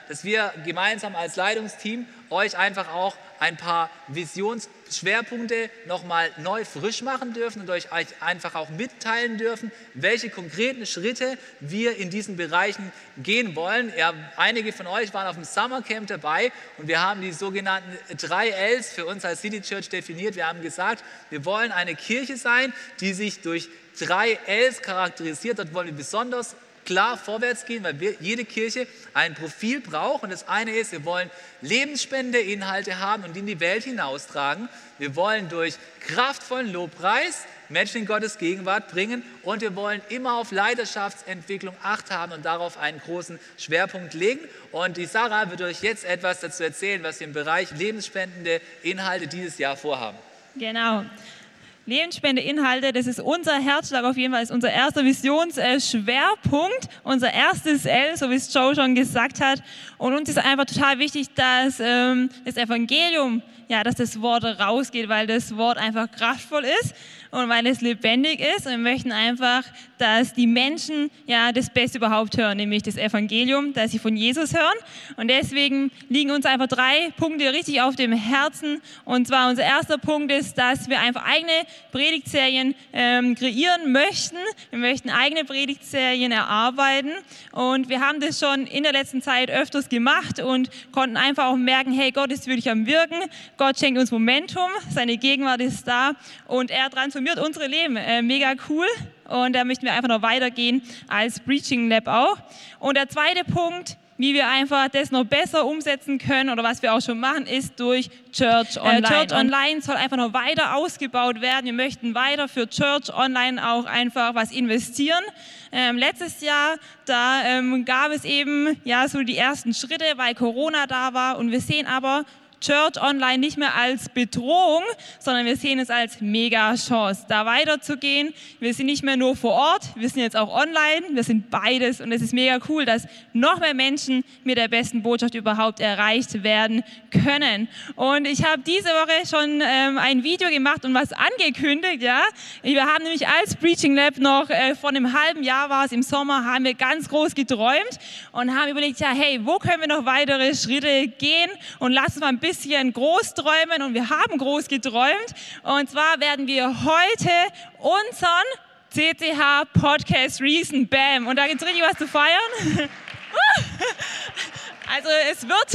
dass wir gemeinsam als Leitungsteam euch einfach auch ein paar Visionsschwerpunkte nochmal neu frisch machen dürfen und euch einfach auch mitteilen dürfen, welche konkreten Schritte wir in diesen Bereichen gehen wollen. Ja, einige von euch waren auf dem Summercamp dabei und wir haben die sogenannten drei Ls für uns als City Church definiert. Wir haben gesagt, wir wollen eine Kirche sein, die sich durch drei Ls charakterisiert. Dort wollen wir besonders klar vorwärts gehen, weil wir, jede Kirche ein Profil braucht. Und das eine ist, wir wollen Lebensspende-Inhalte haben und die in die Welt hinaustragen. Wir wollen durch kraftvollen Lobpreis Menschen in Gottes Gegenwart bringen und wir wollen immer auf Leidenschaftentwicklung Acht haben und darauf einen großen Schwerpunkt legen. Und die Sarah wird euch jetzt etwas dazu erzählen, was wir im Bereich lebensspendende Inhalte dieses Jahr vorhaben. Genau. Lebensspende-Inhalte, das ist unser Herzschlag auf jeden Fall, ist unser erster Visionsschwerpunkt, unser erstes L, so wie es Joe schon gesagt hat. Und uns ist einfach total wichtig, dass ähm, das Evangelium, ja, dass das Wort rausgeht, weil das Wort einfach kraftvoll ist und weil es lebendig ist. Und wir möchten einfach, dass die Menschen ja das Beste überhaupt hören, nämlich das Evangelium, dass sie von Jesus hören. Und deswegen liegen uns einfach drei Punkte richtig auf dem Herzen. Und zwar unser erster Punkt ist, dass wir einfach eigene Predigtserien ähm, kreieren möchten. Wir möchten eigene Predigtserien erarbeiten. Und wir haben das schon in der letzten Zeit öfters gemacht und konnten einfach auch merken, hey, Gott ist wirklich am Wirken. Gott schenkt uns Momentum. Seine Gegenwart ist da. Und er transformiert transformiert unsere Leben. Äh, mega cool. Und da möchten wir einfach noch weitergehen als Preaching Lab auch. Und der zweite Punkt, wie wir einfach das noch besser umsetzen können oder was wir auch schon machen, ist durch Church Online. Äh, Church Online soll einfach noch weiter ausgebaut werden. Wir möchten weiter für Church Online auch einfach was investieren. Ähm, letztes Jahr, da ähm, gab es eben ja so die ersten Schritte, weil Corona da war und wir sehen aber, Church Online nicht mehr als Bedrohung, sondern wir sehen es als mega Chance, da weiterzugehen. Wir sind nicht mehr nur vor Ort, wir sind jetzt auch online, wir sind beides und es ist mega cool, dass noch mehr Menschen mit der besten Botschaft überhaupt erreicht werden können. Und ich habe diese Woche schon ähm, ein Video gemacht und was angekündigt, ja. Wir haben nämlich als Preaching Lab noch äh, vor einem halben Jahr war es im Sommer, haben wir ganz groß geträumt und haben überlegt, ja, hey, wo können wir noch weitere Schritte gehen und lass uns mal ein bisschen bisschen groß träumen und wir haben groß geträumt. Und zwar werden wir heute unseren CCH Podcast Reason Bam. Und da gibt es richtig was zu feiern. also es wird...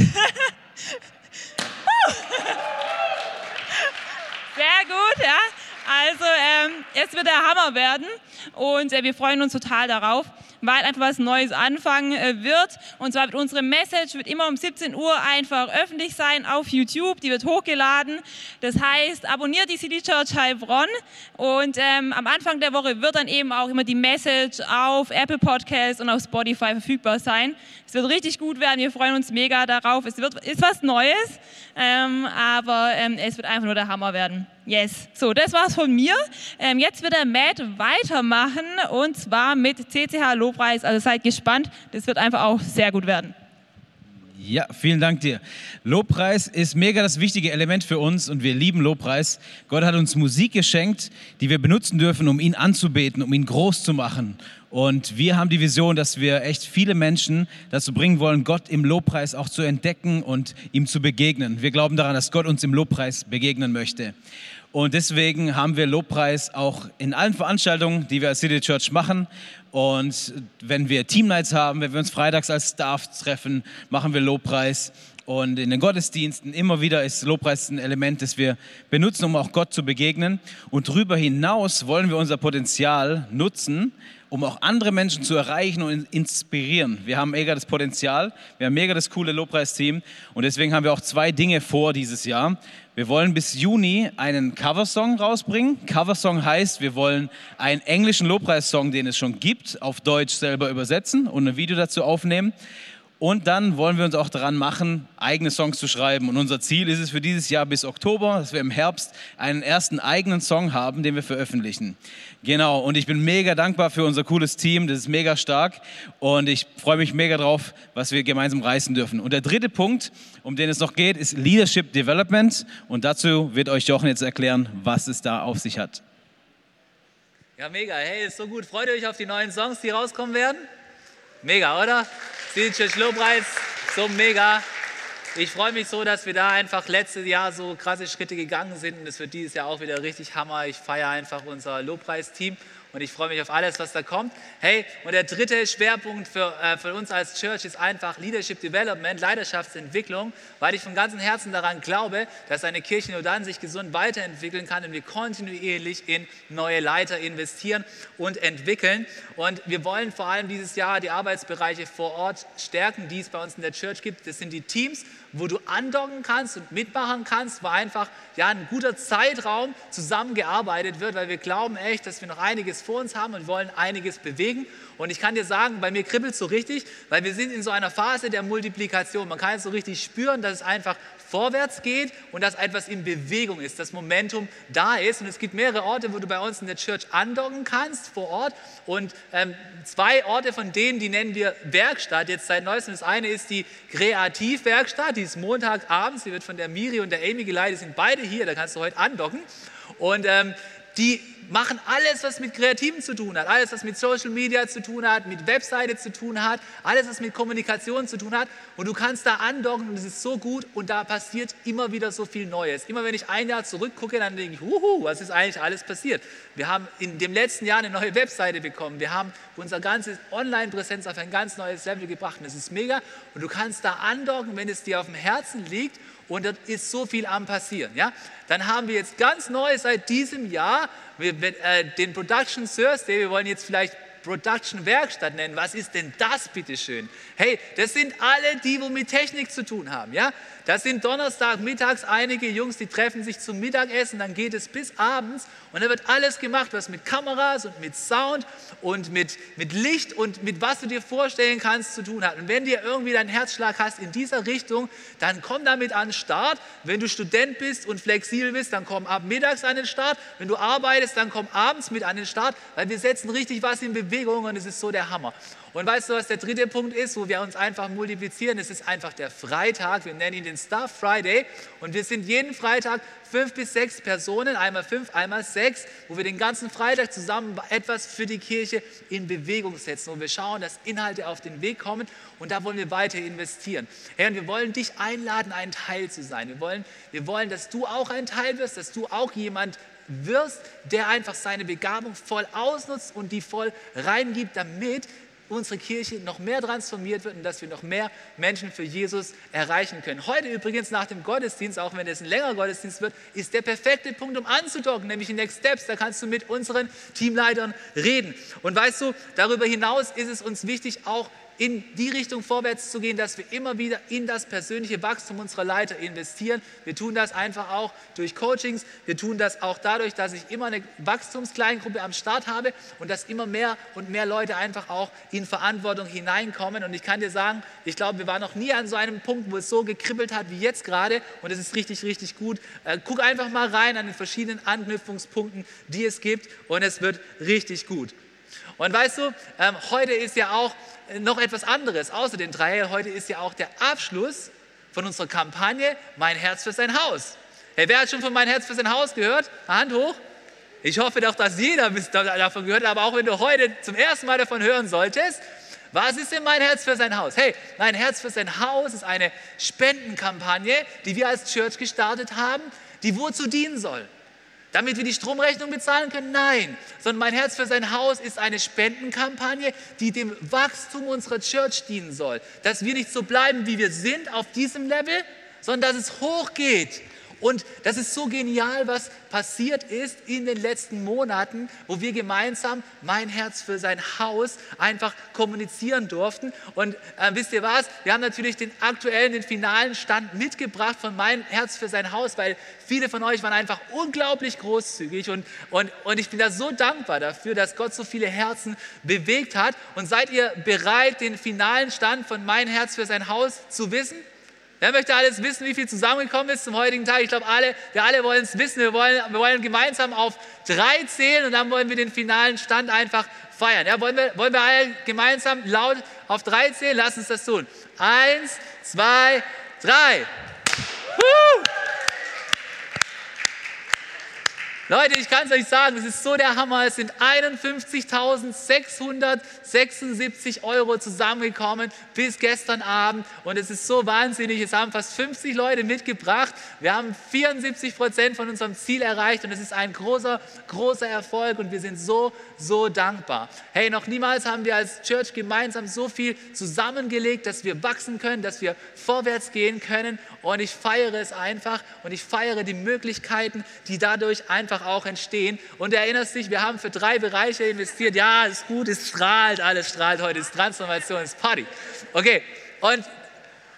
Sehr gut, ja. Also ähm, es wird der Hammer werden und äh, wir freuen uns total darauf weil einfach was Neues anfangen äh, wird. Und zwar wird unsere Message wird immer um 17 Uhr einfach öffentlich sein auf YouTube. Die wird hochgeladen. Das heißt, abonniert die City Church Heilbronn. Und ähm, am Anfang der Woche wird dann eben auch immer die Message auf Apple Podcasts und auf Spotify verfügbar sein. Es wird richtig gut werden. Wir freuen uns mega darauf. Es wird, ist was Neues, ähm, aber ähm, es wird einfach nur der Hammer werden. Yes. So, das war's von mir. Ähm, jetzt wird der Matt weitermachen und zwar mit CCH Lobpreis. Also seid gespannt. Das wird einfach auch sehr gut werden. Ja, vielen Dank dir. Lobpreis ist mega das wichtige Element für uns und wir lieben Lobpreis. Gott hat uns Musik geschenkt, die wir benutzen dürfen, um ihn anzubeten, um ihn groß zu machen. Und wir haben die Vision, dass wir echt viele Menschen dazu bringen wollen, Gott im Lobpreis auch zu entdecken und ihm zu begegnen. Wir glauben daran, dass Gott uns im Lobpreis begegnen möchte. Und deswegen haben wir Lobpreis auch in allen Veranstaltungen, die wir als City Church machen. Und wenn wir Teamnights haben, wenn wir uns freitags als Staff treffen, machen wir Lobpreis. Und in den Gottesdiensten immer wieder ist Lobpreis ein Element, das wir benutzen, um auch Gott zu begegnen. Und darüber hinaus wollen wir unser Potenzial nutzen, um auch andere Menschen zu erreichen und inspirieren. Wir haben mega das Potenzial, wir haben mega das coole Lobpreisteam und deswegen haben wir auch zwei Dinge vor dieses Jahr. Wir wollen bis Juni einen Coversong rausbringen. Coversong heißt, wir wollen einen englischen Lobpreissong, den es schon gibt, auf Deutsch selber übersetzen und ein Video dazu aufnehmen. Und dann wollen wir uns auch daran machen, eigene Songs zu schreiben. Und unser Ziel ist es für dieses Jahr bis Oktober, dass wir im Herbst einen ersten eigenen Song haben, den wir veröffentlichen. Genau, und ich bin mega dankbar für unser cooles Team, das ist mega stark. Und ich freue mich mega drauf, was wir gemeinsam reißen dürfen. Und der dritte Punkt, um den es noch geht, ist Leadership Development. Und dazu wird euch Jochen jetzt erklären, was es da auf sich hat. Ja, mega. Hey, ist so gut. Freut ihr euch auf die neuen Songs, die rauskommen werden? Mega, oder? Church Lobpreis, so mega. Ich freue mich so, dass wir da einfach letztes Jahr so krasse Schritte gegangen sind und es wird dieses Jahr auch wieder richtig Hammer. Ich feiere einfach unser Lobpreisteam und ich freue mich auf alles, was da kommt. Hey, und der dritte Schwerpunkt für, äh, für uns als Church ist einfach Leadership Development, Leidenschaftsentwicklung, weil ich von ganzem Herzen daran glaube, dass eine Kirche nur dann sich gesund weiterentwickeln kann, wenn wir kontinuierlich in neue Leiter investieren und entwickeln. Und wir wollen vor allem dieses Jahr die Arbeitsbereiche vor Ort stärken, die es bei uns in der Church gibt. Das sind die Teams, wo du andocken kannst und mitmachen kannst, wo einfach ja, ein guter Zeitraum zusammengearbeitet wird, weil wir glauben echt, dass wir noch einiges vor uns haben und wollen einiges bewegen. Und ich kann dir sagen, bei mir kribbelt es so richtig, weil wir sind in so einer Phase der Multiplikation. Man kann es so richtig spüren, dass es einfach vorwärts geht und dass etwas in Bewegung ist, das Momentum da ist. Und es gibt mehrere Orte, wo du bei uns in der Church andocken kannst vor Ort. Und ähm, zwei Orte von denen, die nennen wir Werkstatt jetzt seit neuestem. Das eine ist die Kreativwerkstatt, die ist Montagabends, die wird von der Miri und der Amy geleitet, die sind beide hier, da kannst du heute andocken. Und ähm, die machen alles, was mit Kreativen zu tun hat, alles, was mit Social Media zu tun hat, mit Webseite zu tun hat, alles, was mit Kommunikation zu tun hat. Und du kannst da andocken und es ist so gut und da passiert immer wieder so viel Neues. Immer wenn ich ein Jahr zurückgucke, dann denke ich, huhu, was ist eigentlich alles passiert? Wir haben in dem letzten Jahr eine neue Webseite bekommen. Wir haben unsere ganze Online-Präsenz auf ein ganz neues Level gebracht. Und das ist mega. Und du kannst da andocken, wenn es dir auf dem Herzen liegt und dort ist so viel am passieren. Ja? Dann haben wir jetzt ganz neu seit diesem Jahr wir, äh, den Production Thursday. Wir wollen jetzt vielleicht Production Werkstatt nennen. Was ist denn das, bitteschön? Hey, das sind alle, die wo mit Technik zu tun haben. Ja? Das sind Donnerstag mittags einige Jungs, die treffen sich zum Mittagessen, dann geht es bis abends und da wird alles gemacht, was mit Kameras und mit Sound und mit, mit Licht und mit was du dir vorstellen kannst zu tun hat. Und wenn dir irgendwie dein Herzschlag hast in dieser Richtung, dann komm damit an den Start. Wenn du Student bist und flexibel bist, dann komm ab mittags an den Start. Wenn du arbeitest, dann komm abends mit an den Start, weil wir setzen richtig was in Bewegung und es ist so der Hammer. Und weißt du, was der dritte Punkt ist, wo wir uns einfach multiplizieren? Es ist einfach der Freitag. Wir nennen ihn den Star Friday. Und wir sind jeden Freitag fünf bis sechs Personen, einmal fünf, einmal sechs, wo wir den ganzen Freitag zusammen etwas für die Kirche in Bewegung setzen, wo wir schauen, dass Inhalte auf den Weg kommen. Und da wollen wir weiter investieren. Herr, und wir wollen dich einladen, ein Teil zu sein. Wir wollen, wir wollen, dass du auch ein Teil wirst, dass du auch jemand wirst, der einfach seine Begabung voll ausnutzt und die voll reingibt, damit unsere Kirche noch mehr transformiert wird und dass wir noch mehr Menschen für Jesus erreichen können. Heute übrigens nach dem Gottesdienst, auch wenn es ein längerer Gottesdienst wird, ist der perfekte Punkt, um anzudocken, nämlich in Next Steps. Da kannst du mit unseren Teamleitern reden. Und weißt du, darüber hinaus ist es uns wichtig, auch in die Richtung vorwärts zu gehen, dass wir immer wieder in das persönliche Wachstum unserer Leiter investieren. Wir tun das einfach auch durch Coachings. Wir tun das auch dadurch, dass ich immer eine Wachstumskleingruppe am Start habe und dass immer mehr und mehr Leute einfach auch in Verantwortung hineinkommen. Und ich kann dir sagen, ich glaube, wir waren noch nie an so einem Punkt, wo es so gekribbelt hat wie jetzt gerade. Und es ist richtig, richtig gut. Äh, guck einfach mal rein an den verschiedenen Anknüpfungspunkten, die es gibt. Und es wird richtig gut. Und weißt du, ähm, heute ist ja auch noch etwas anderes, außer den drei. Heute ist ja auch der Abschluss von unserer Kampagne Mein Herz für sein Haus. Hey, wer hat schon von Mein Herz für sein Haus gehört? Hand hoch. Ich hoffe doch, dass jeder davon gehört hat, aber auch wenn du heute zum ersten Mal davon hören solltest, was ist denn mein Herz für sein Haus? Hey, mein Herz für sein Haus ist eine Spendenkampagne, die wir als Church gestartet haben, die wozu dienen soll? Damit wir die Stromrechnung bezahlen können? Nein, sondern mein Herz für sein Haus ist eine Spendenkampagne, die dem Wachstum unserer Church dienen soll. Dass wir nicht so bleiben, wie wir sind auf diesem Level, sondern dass es hochgeht und das ist so genial, was passiert ist in den letzten Monaten, wo wir gemeinsam mein Herz für sein Haus einfach kommunizieren durften. Und äh, wisst ihr was? Wir haben natürlich den aktuellen, den finalen Stand mitgebracht von mein Herz für sein Haus, weil viele von euch waren einfach unglaublich großzügig und, und, und ich bin da so dankbar dafür, dass Gott so viele Herzen bewegt hat. Und seid ihr bereit, den finalen Stand von mein Herz für sein Haus zu wissen? Wer möchte alles wissen, wie viel zusammengekommen ist zum heutigen Tag? Ich glaube, alle, wir alle wollen es wissen. Wir wollen, wir wollen gemeinsam auf drei zählen und dann wollen wir den finalen Stand einfach feiern. Ja, wollen, wir, wollen wir alle gemeinsam laut auf drei zählen? Lass uns das tun. Eins, zwei, drei. Woo! Leute, ich kann es euch sagen, es ist so der Hammer. Es sind 51.676 Euro zusammengekommen bis gestern Abend und es ist so wahnsinnig. Es haben fast 50 Leute mitgebracht. Wir haben 74 Prozent von unserem Ziel erreicht und es ist ein großer, großer Erfolg und wir sind so, so dankbar. Hey, noch niemals haben wir als Church gemeinsam so viel zusammengelegt, dass wir wachsen können, dass wir vorwärts gehen können und ich feiere es einfach und ich feiere die Möglichkeiten, die dadurch einfach auch entstehen. Und erinnerst dich, wir haben für drei Bereiche investiert. Ja, ist gut, es strahlt, alles strahlt heute, ist Transformation, ist Party. Okay, und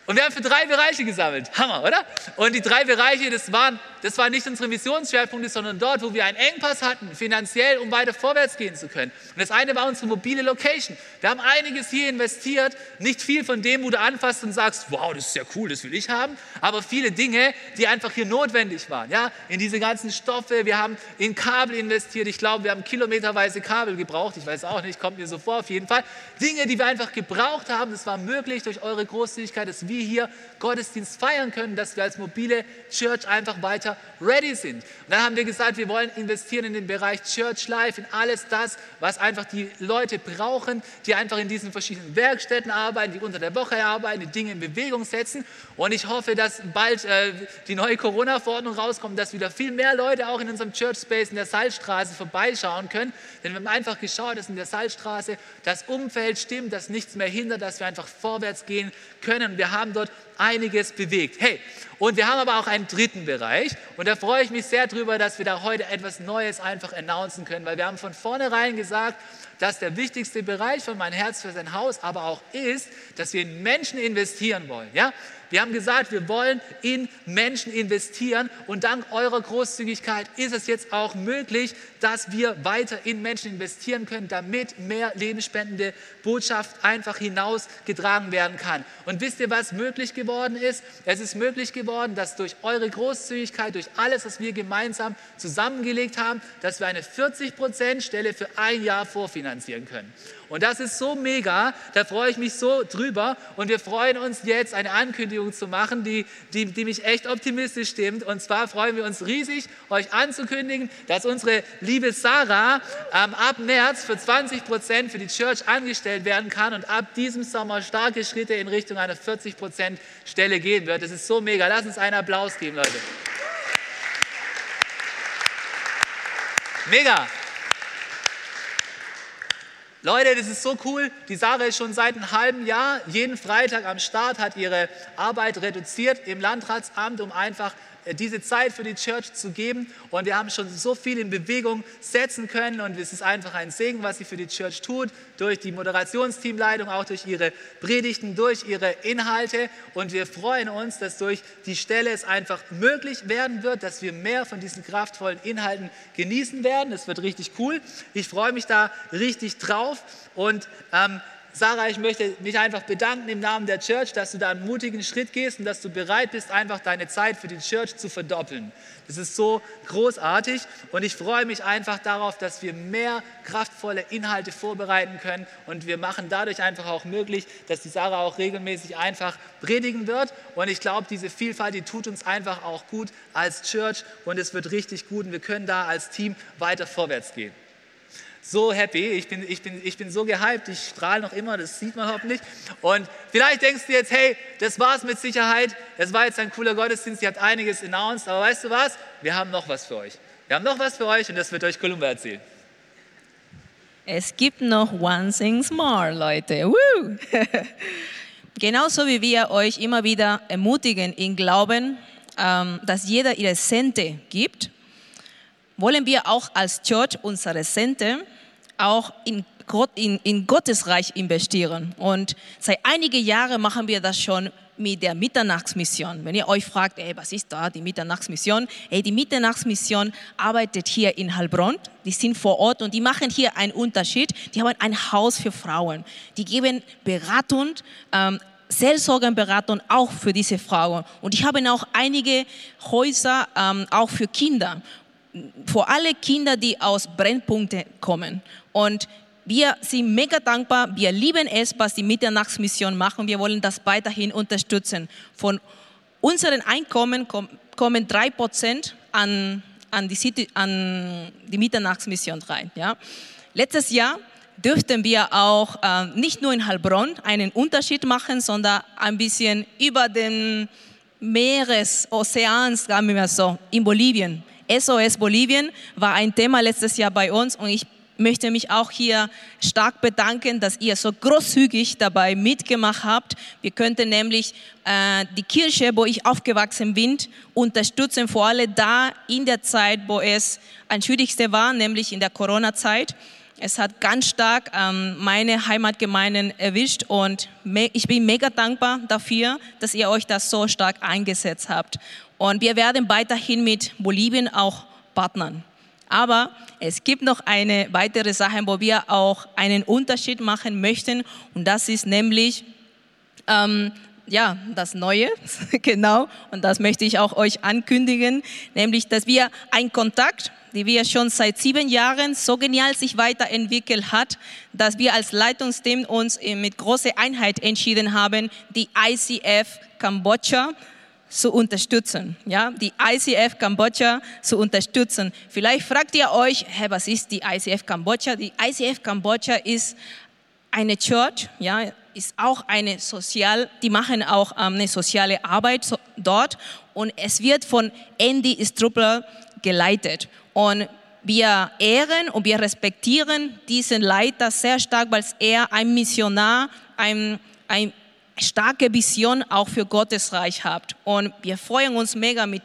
und wir haben für drei Bereiche gesammelt. Hammer, oder? Und die drei Bereiche, das waren, das waren nicht unsere Missionsschwerpunkte, sondern dort, wo wir einen Engpass hatten, finanziell, um weiter vorwärts gehen zu können. Und das eine war unsere mobile Location. Wir haben einiges hier investiert, nicht viel von dem, wo du anfasst und sagst, wow, das ist ja cool, das will ich haben, aber viele Dinge, die einfach hier notwendig waren. Ja, in diese ganzen Stoffe, wir haben in Kabel investiert. Ich glaube, wir haben kilometerweise Kabel gebraucht. Ich weiß auch nicht, kommt mir so vor, auf jeden Fall. Dinge, die wir einfach gebraucht haben, das war möglich durch eure Großzügigkeit, dass wir hier Gottesdienst feiern können, dass wir als mobile Church einfach weiter ready sind. Und dann haben wir gesagt, wir wollen investieren in den Bereich Church Life, in alles das, was einfach die Leute brauchen, die einfach in diesen verschiedenen Werkstätten arbeiten, die unter der Woche arbeiten, die Dinge in Bewegung setzen. Und ich hoffe, dass bald äh, die neue Corona-Verordnung rauskommt, dass wieder viel mehr Leute auch in unserem Church Space in der Salzstraße vorbeischauen können. Denn wir haben einfach geschaut, dass in der Salzstraße das Umfeld stimmt, dass nichts mehr hindert, dass wir einfach vorwärts gehen können. Wir haben dort einiges bewegt. Hey, und wir haben aber auch einen dritten Bereich und da freue ich mich sehr drüber, dass wir da heute etwas Neues einfach announcen können, weil wir haben von vornherein gesagt, dass der wichtigste Bereich von mein Herz für sein Haus aber auch ist, dass wir in Menschen investieren wollen. Ja? Wir haben gesagt, wir wollen in Menschen investieren und dank eurer Großzügigkeit ist es jetzt auch möglich, dass wir weiter in Menschen investieren können, damit mehr lebensspendende Botschaft einfach hinausgetragen werden kann. Und wisst ihr, was möglich geworden ist? Es ist möglich geworden, dass durch eure Großzügigkeit, durch alles, was wir gemeinsam zusammengelegt haben, dass wir eine 40% Stelle für ein Jahr vorfinanzieren können. Und das ist so mega, da freue ich mich so drüber. Und wir freuen uns jetzt, eine Ankündigung zu machen, die, die, die mich echt optimistisch stimmt. Und zwar freuen wir uns riesig, euch anzukündigen, dass unsere liebe Sarah ähm, ab März für 20 Prozent für die Church angestellt werden kann und ab diesem Sommer starke Schritte in Richtung einer 40 Prozent Stelle gehen wird. Das ist so mega. Lass uns einen Applaus geben, Leute. Mega. Leute, das ist so cool. Die Sarah ist schon seit einem halben Jahr jeden Freitag am Start, hat ihre Arbeit reduziert im Landratsamt, um einfach diese Zeit für die Church zu geben. Und wir haben schon so viel in Bewegung setzen können. Und es ist einfach ein Segen, was sie für die Church tut, durch die Moderationsteamleitung, auch durch ihre Predigten, durch ihre Inhalte. Und wir freuen uns, dass durch die Stelle es einfach möglich werden wird, dass wir mehr von diesen kraftvollen Inhalten genießen werden. Das wird richtig cool. Ich freue mich da richtig drauf. Und ähm, Sarah, ich möchte mich einfach bedanken im Namen der Church, dass du da einen mutigen Schritt gehst und dass du bereit bist, einfach deine Zeit für die Church zu verdoppeln. Das ist so großartig und ich freue mich einfach darauf, dass wir mehr kraftvolle Inhalte vorbereiten können und wir machen dadurch einfach auch möglich, dass die Sarah auch regelmäßig einfach predigen wird und ich glaube, diese Vielfalt, die tut uns einfach auch gut als Church und es wird richtig gut und wir können da als Team weiter vorwärts gehen so happy, ich bin, ich bin, ich bin so gehypt, ich strahle noch immer, das sieht man hoffentlich. Und vielleicht denkst du jetzt, hey, das war's mit Sicherheit, das war jetzt ein cooler Gottesdienst, ihr habt einiges announced, aber weißt du was? Wir haben noch was für euch. Wir haben noch was für euch und das wird euch Kolumba erzählen. Es gibt noch One Things More, Leute. Woo! Genauso wie wir euch immer wieder ermutigen in Glauben, ähm, dass jeder ihre Sente gibt, wollen wir auch als Church unsere Sente auch in, Gott, in, in Gottes Reich investieren. Und seit einigen Jahren machen wir das schon mit der Mitternachtsmission. Wenn ihr euch fragt, ey, was ist da die Mitternachtsmission? Ey, die Mitternachtsmission arbeitet hier in Heilbronn. Die sind vor Ort und die machen hier einen Unterschied. Die haben ein Haus für Frauen. Die geben Beratung, ähm, Seelsorgenberatung auch für diese Frauen. Und ich habe auch einige Häuser ähm, auch für Kinder vor alle Kinder, die aus Brennpunkten kommen. Und wir sind mega dankbar. Wir lieben es, was die Mitternachtsmission machen. Wir wollen das weiterhin unterstützen. Von unseren Einkommen kommen drei Prozent an, an, die City, an die Mitternachtsmission rein. Ja. Letztes Jahr dürften wir auch äh, nicht nur in Heilbronn einen Unterschied machen, sondern ein bisschen über den Meeres, Ozeans, sagen wir mal so, in Bolivien. SOS Bolivien war ein Thema letztes Jahr bei uns und ich möchte mich auch hier stark bedanken, dass ihr so großzügig dabei mitgemacht habt. Wir könnten nämlich äh, die Kirche, wo ich aufgewachsen bin, unterstützen, vor allem da in der Zeit, wo es am schwierigste war, nämlich in der Corona-Zeit. Es hat ganz stark ähm, meine Heimatgemeinden erwischt und ich bin mega dankbar dafür, dass ihr euch das so stark eingesetzt habt. Und wir werden weiterhin mit Bolivien auch partnern. Aber es gibt noch eine weitere Sache, wo wir auch einen Unterschied machen möchten. Und das ist nämlich ähm, ja, das Neue, genau. Und das möchte ich auch euch ankündigen, nämlich, dass wir einen Kontakt, den wir schon seit sieben Jahren so genial sich weiterentwickelt hat, dass wir als Leitungsteam uns mit großer Einheit entschieden haben, die ICF Kambodscha zu unterstützen, ja, die ICF Kambodscha zu unterstützen. Vielleicht fragt ihr euch, hey, was ist die ICF Kambodscha? Die ICF Kambodscha ist eine Church, ja, ist auch eine sozial, die machen auch ähm, eine soziale Arbeit dort und es wird von Andy Struppler geleitet und wir ehren und wir respektieren diesen Leiter sehr stark, weil er ein Missionar, ein, ein starke Vision auch für Gottes Reich habt. Und wir freuen uns mega mit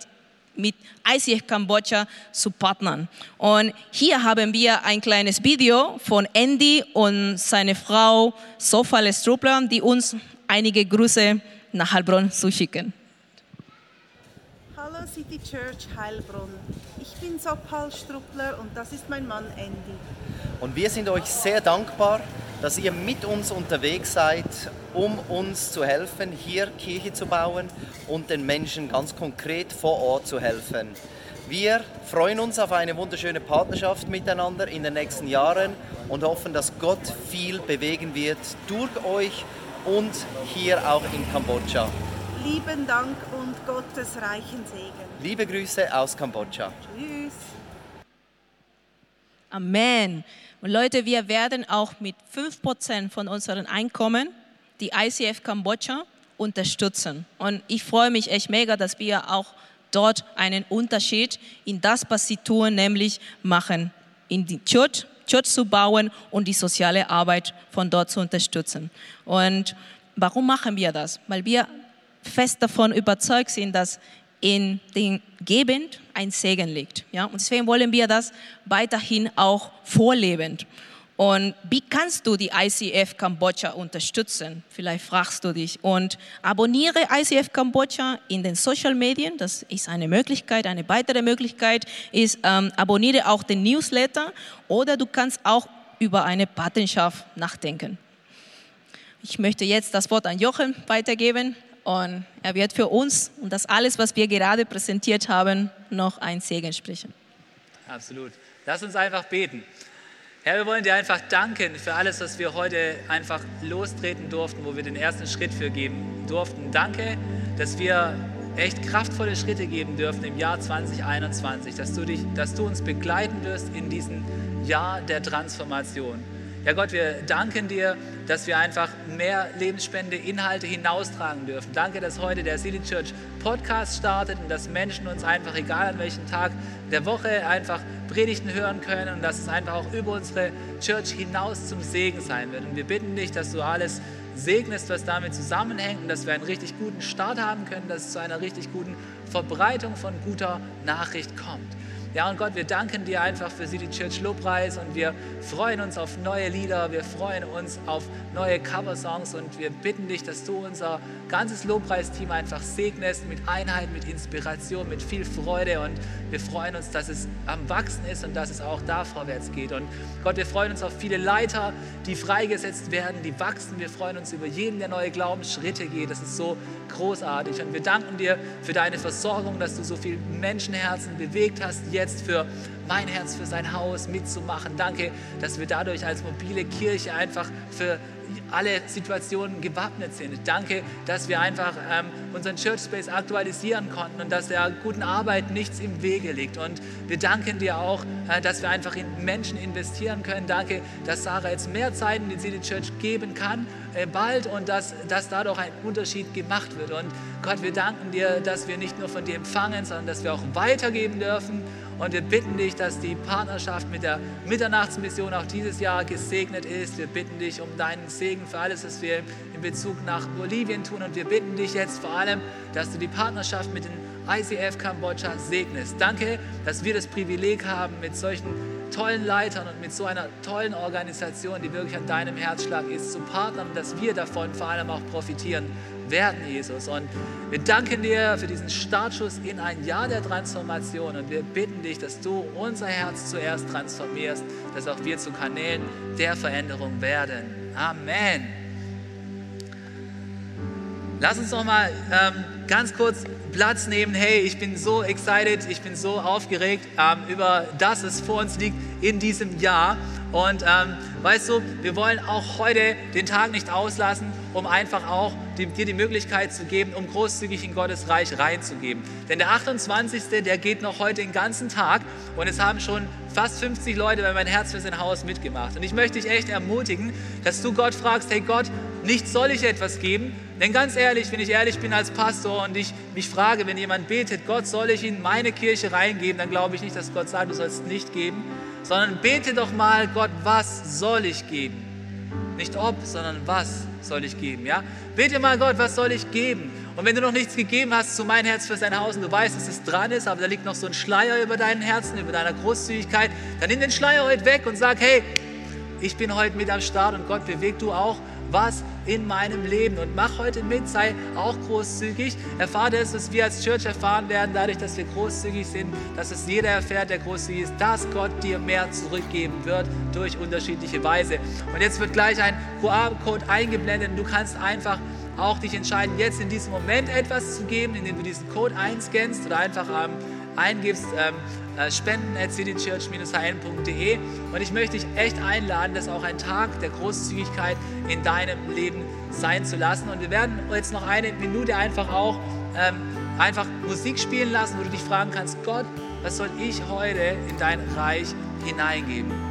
mit ICF Kambodscha zu partnern. Und hier haben wir ein kleines Video von Andy und seine Frau Sofa Strupler, die uns einige Grüße nach Heilbronn zuschicken. Hallo City Church Heilbronn. Ich bin Sopal Struppler und das ist mein Mann Andy. Und wir sind euch sehr dankbar, dass ihr mit uns unterwegs seid, um uns zu helfen, hier Kirche zu bauen und den Menschen ganz konkret vor Ort zu helfen. Wir freuen uns auf eine wunderschöne Partnerschaft miteinander in den nächsten Jahren und hoffen, dass Gott viel bewegen wird durch euch und hier auch in Kambodscha. Lieben Dank und Gottes reichen Segen. Liebe Grüße aus Kambodscha. Tschüss. Amen. Und Leute, wir werden auch mit 5% von unseren Einkommen die ICF Kambodscha unterstützen. Und ich freue mich echt mega, dass wir auch dort einen Unterschied in das, was sie tun, nämlich machen, in die Church, Church zu bauen und die soziale Arbeit von dort zu unterstützen. Und warum machen wir das? Weil wir fest davon überzeugt sind, dass in den Gebend ein Segen liegt. Ja? Und deswegen wollen wir das weiterhin auch vorleben. Und wie kannst du die ICF Kambodscha unterstützen? Vielleicht fragst du dich. Und abonniere ICF Kambodscha in den Social Medien. Das ist eine Möglichkeit. Eine weitere Möglichkeit ist, ähm, abonniere auch den Newsletter oder du kannst auch über eine Patenschaft nachdenken. ich möchte jetzt das Wort an Jochen weitergeben und er wird für uns und das alles, was wir gerade präsentiert haben, noch ein Segen sprechen. Absolut. Lass uns einfach beten. Herr, wir wollen dir einfach danken für alles, was wir heute einfach lostreten durften, wo wir den ersten Schritt für geben durften. Danke, dass wir echt kraftvolle Schritte geben dürfen im Jahr 2021, dass du, dich, dass du uns begleiten wirst in diesem Jahr der Transformation. Ja Gott, wir danken dir, dass wir einfach mehr lebensspende Inhalte hinaustragen dürfen. Danke, dass heute der City Church Podcast startet und dass Menschen uns einfach, egal an welchem Tag der Woche, einfach Predigten hören können und dass es einfach auch über unsere Church hinaus zum Segen sein wird. Und wir bitten dich, dass du alles segnest, was damit zusammenhängt und dass wir einen richtig guten Start haben können, dass es zu einer richtig guten Verbreitung von guter Nachricht kommt. Ja, und Gott, wir danken dir einfach für City Church Lobpreis und wir freuen uns auf neue Lieder, wir freuen uns auf neue Coversongs und wir bitten dich, dass du unser ganzes Lobpreisteam einfach segnest mit Einheit, mit Inspiration, mit viel Freude und wir freuen uns, dass es am Wachsen ist und dass es auch da vorwärts geht. Und Gott, wir freuen uns auf viele Leiter, die freigesetzt werden, die wachsen. Wir freuen uns über jeden, der neue Glaubensschritte geht. Das ist so großartig. Und wir danken dir für deine Versorgung, dass du so viele Menschenherzen bewegt hast, jetzt für mein Herz, für sein Haus mitzumachen. Danke, dass wir dadurch als mobile Kirche einfach für alle Situationen gewappnet sind. Danke, dass wir einfach ähm, unseren Church Space aktualisieren konnten und dass der guten Arbeit nichts im Wege liegt. Und wir danken dir auch, äh, dass wir einfach in Menschen investieren können. Danke, dass Sarah jetzt mehr Zeit in die City Church geben kann, äh, bald und dass, dass dadurch ein Unterschied gemacht wird. Und Gott, wir danken dir, dass wir nicht nur von dir empfangen, sondern dass wir auch weitergeben dürfen und wir bitten dich, dass die Partnerschaft mit der Mitternachtsmission auch dieses Jahr gesegnet ist. Wir bitten dich um deinen Segen für alles, was wir in Bezug nach Bolivien tun. Und wir bitten dich jetzt vor allem, dass du die Partnerschaft mit den ICF Kambodscha segnest. Danke, dass wir das Privileg haben, mit solchen tollen Leitern und mit so einer tollen Organisation, die wirklich an deinem Herzschlag ist, zu partnern dass wir davon vor allem auch profitieren werden, Jesus. Und wir danken dir für diesen Startschuss in ein Jahr der Transformation und wir bitten dich, dass du unser Herz zuerst transformierst, dass auch wir zu Kanälen der Veränderung werden. Amen. Lass uns noch mal ähm, ganz kurz Platz nehmen. Hey, ich bin so excited, ich bin so aufgeregt ähm, über das, was vor uns liegt in diesem Jahr. Und ähm, weißt du, wir wollen auch heute den Tag nicht auslassen, um einfach auch dir die Möglichkeit zu geben, um großzügig in Gottes Reich reinzugeben. Denn der 28. der geht noch heute den ganzen Tag und es haben schon fast 50 Leute bei mein Herz für sein Haus mitgemacht. Und ich möchte dich echt ermutigen, dass du Gott fragst, hey Gott, nicht soll ich etwas geben? Denn ganz ehrlich, wenn ich ehrlich bin als Pastor und ich mich frage, wenn jemand betet, Gott, soll ich in meine Kirche reingeben, dann glaube ich nicht, dass Gott sagt, du sollst nicht geben, sondern bete doch mal, Gott, was soll ich geben? Nicht ob, sondern was soll ich geben, ja? Bete mal, Gott, was soll ich geben? Und wenn du noch nichts gegeben hast zu mein Herz für sein Haus und du weißt, dass es dran ist, aber da liegt noch so ein Schleier über deinem Herzen, über deiner Großzügigkeit, dann nimm den Schleier heute weg und sag, hey, ich bin heute mit am Start und Gott bewegt du auch was in meinem Leben und mach heute mit, sei auch großzügig. Erfahre es, was wir als Church erfahren werden, dadurch, dass wir großzügig sind, dass es jeder erfährt, der großzügig ist, dass Gott dir mehr zurückgeben wird durch unterschiedliche Weise. Und jetzt wird gleich ein QR-Code eingeblendet und du kannst einfach auch dich entscheiden, jetzt in diesem Moment etwas zu geben, indem du diesen Code einscannst oder einfach ähm, eingibst, ähm, äh, spenden at citychurch-hm.de und ich möchte dich echt einladen, das auch ein Tag der Großzügigkeit in deinem Leben sein zu lassen. Und wir werden jetzt noch eine Minute einfach auch ähm, einfach Musik spielen lassen, wo du dich fragen kannst, Gott, was soll ich heute in dein Reich hineingeben?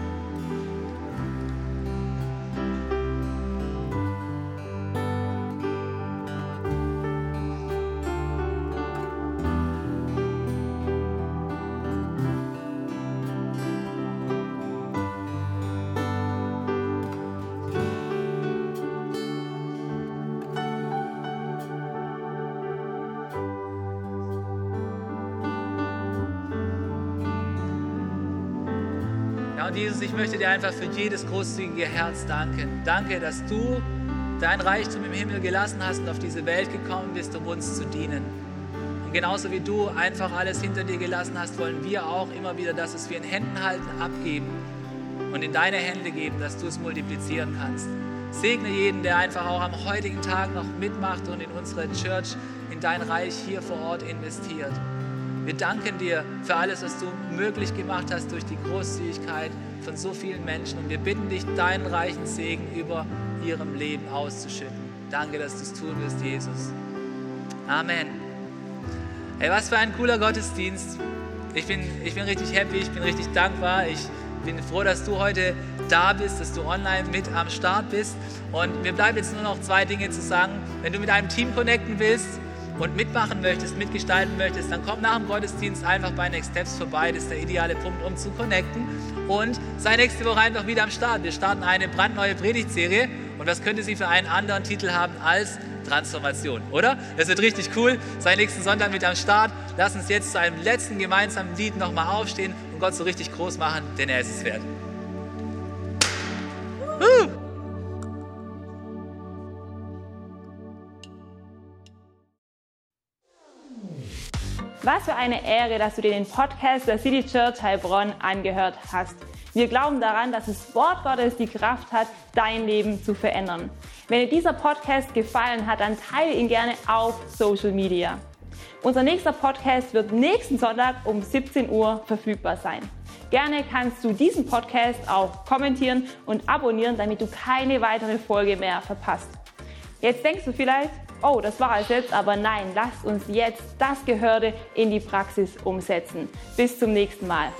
Und Jesus, ich möchte dir einfach für jedes großzügige Herz danken. Danke, dass du dein Reichtum im Himmel gelassen hast und auf diese Welt gekommen bist, um uns zu dienen. Und genauso wie du einfach alles hinter dir gelassen hast, wollen wir auch immer wieder das, was wir in Händen halten, abgeben und in deine Hände geben, dass du es multiplizieren kannst. Segne jeden, der einfach auch am heutigen Tag noch mitmacht und in unsere Church, in dein Reich hier vor Ort investiert. Wir danken dir für alles, was du möglich gemacht hast durch die Großzügigkeit von so vielen Menschen. Und wir bitten dich, deinen reichen Segen über ihrem Leben auszuschütten. Danke, dass du es tun wirst, Jesus. Amen. Hey, was für ein cooler Gottesdienst. Ich bin, ich bin richtig happy, ich bin richtig dankbar. Ich bin froh, dass du heute da bist, dass du online mit am Start bist. Und mir bleibt jetzt nur noch zwei Dinge zu sagen. Wenn du mit einem Team connecten willst, und mitmachen möchtest, mitgestalten möchtest, dann komm nach dem Gottesdienst einfach bei Next Steps vorbei. Das ist der ideale Punkt, um zu connecten. Und sei nächste Woche einfach wieder am Start. Wir starten eine brandneue Predigtserie. Und was könnte sie für einen anderen Titel haben als Transformation, oder? Das wird richtig cool. Sei nächsten Sonntag mit am Start. Lass uns jetzt zu einem letzten gemeinsamen Lied nochmal aufstehen und Gott so richtig groß machen, denn er ist es wert. Was für eine Ehre, dass du dir den Podcast der City Church Heilbronn angehört hast. Wir glauben daran, dass das Wort Gottes die Kraft hat, dein Leben zu verändern. Wenn dir dieser Podcast gefallen hat, dann teile ihn gerne auf Social Media. Unser nächster Podcast wird nächsten Sonntag um 17 Uhr verfügbar sein. Gerne kannst du diesen Podcast auch kommentieren und abonnieren, damit du keine weitere Folge mehr verpasst. Jetzt denkst du vielleicht, oh, das war es jetzt, aber nein, lasst uns jetzt das Gehörte in die Praxis umsetzen. Bis zum nächsten Mal.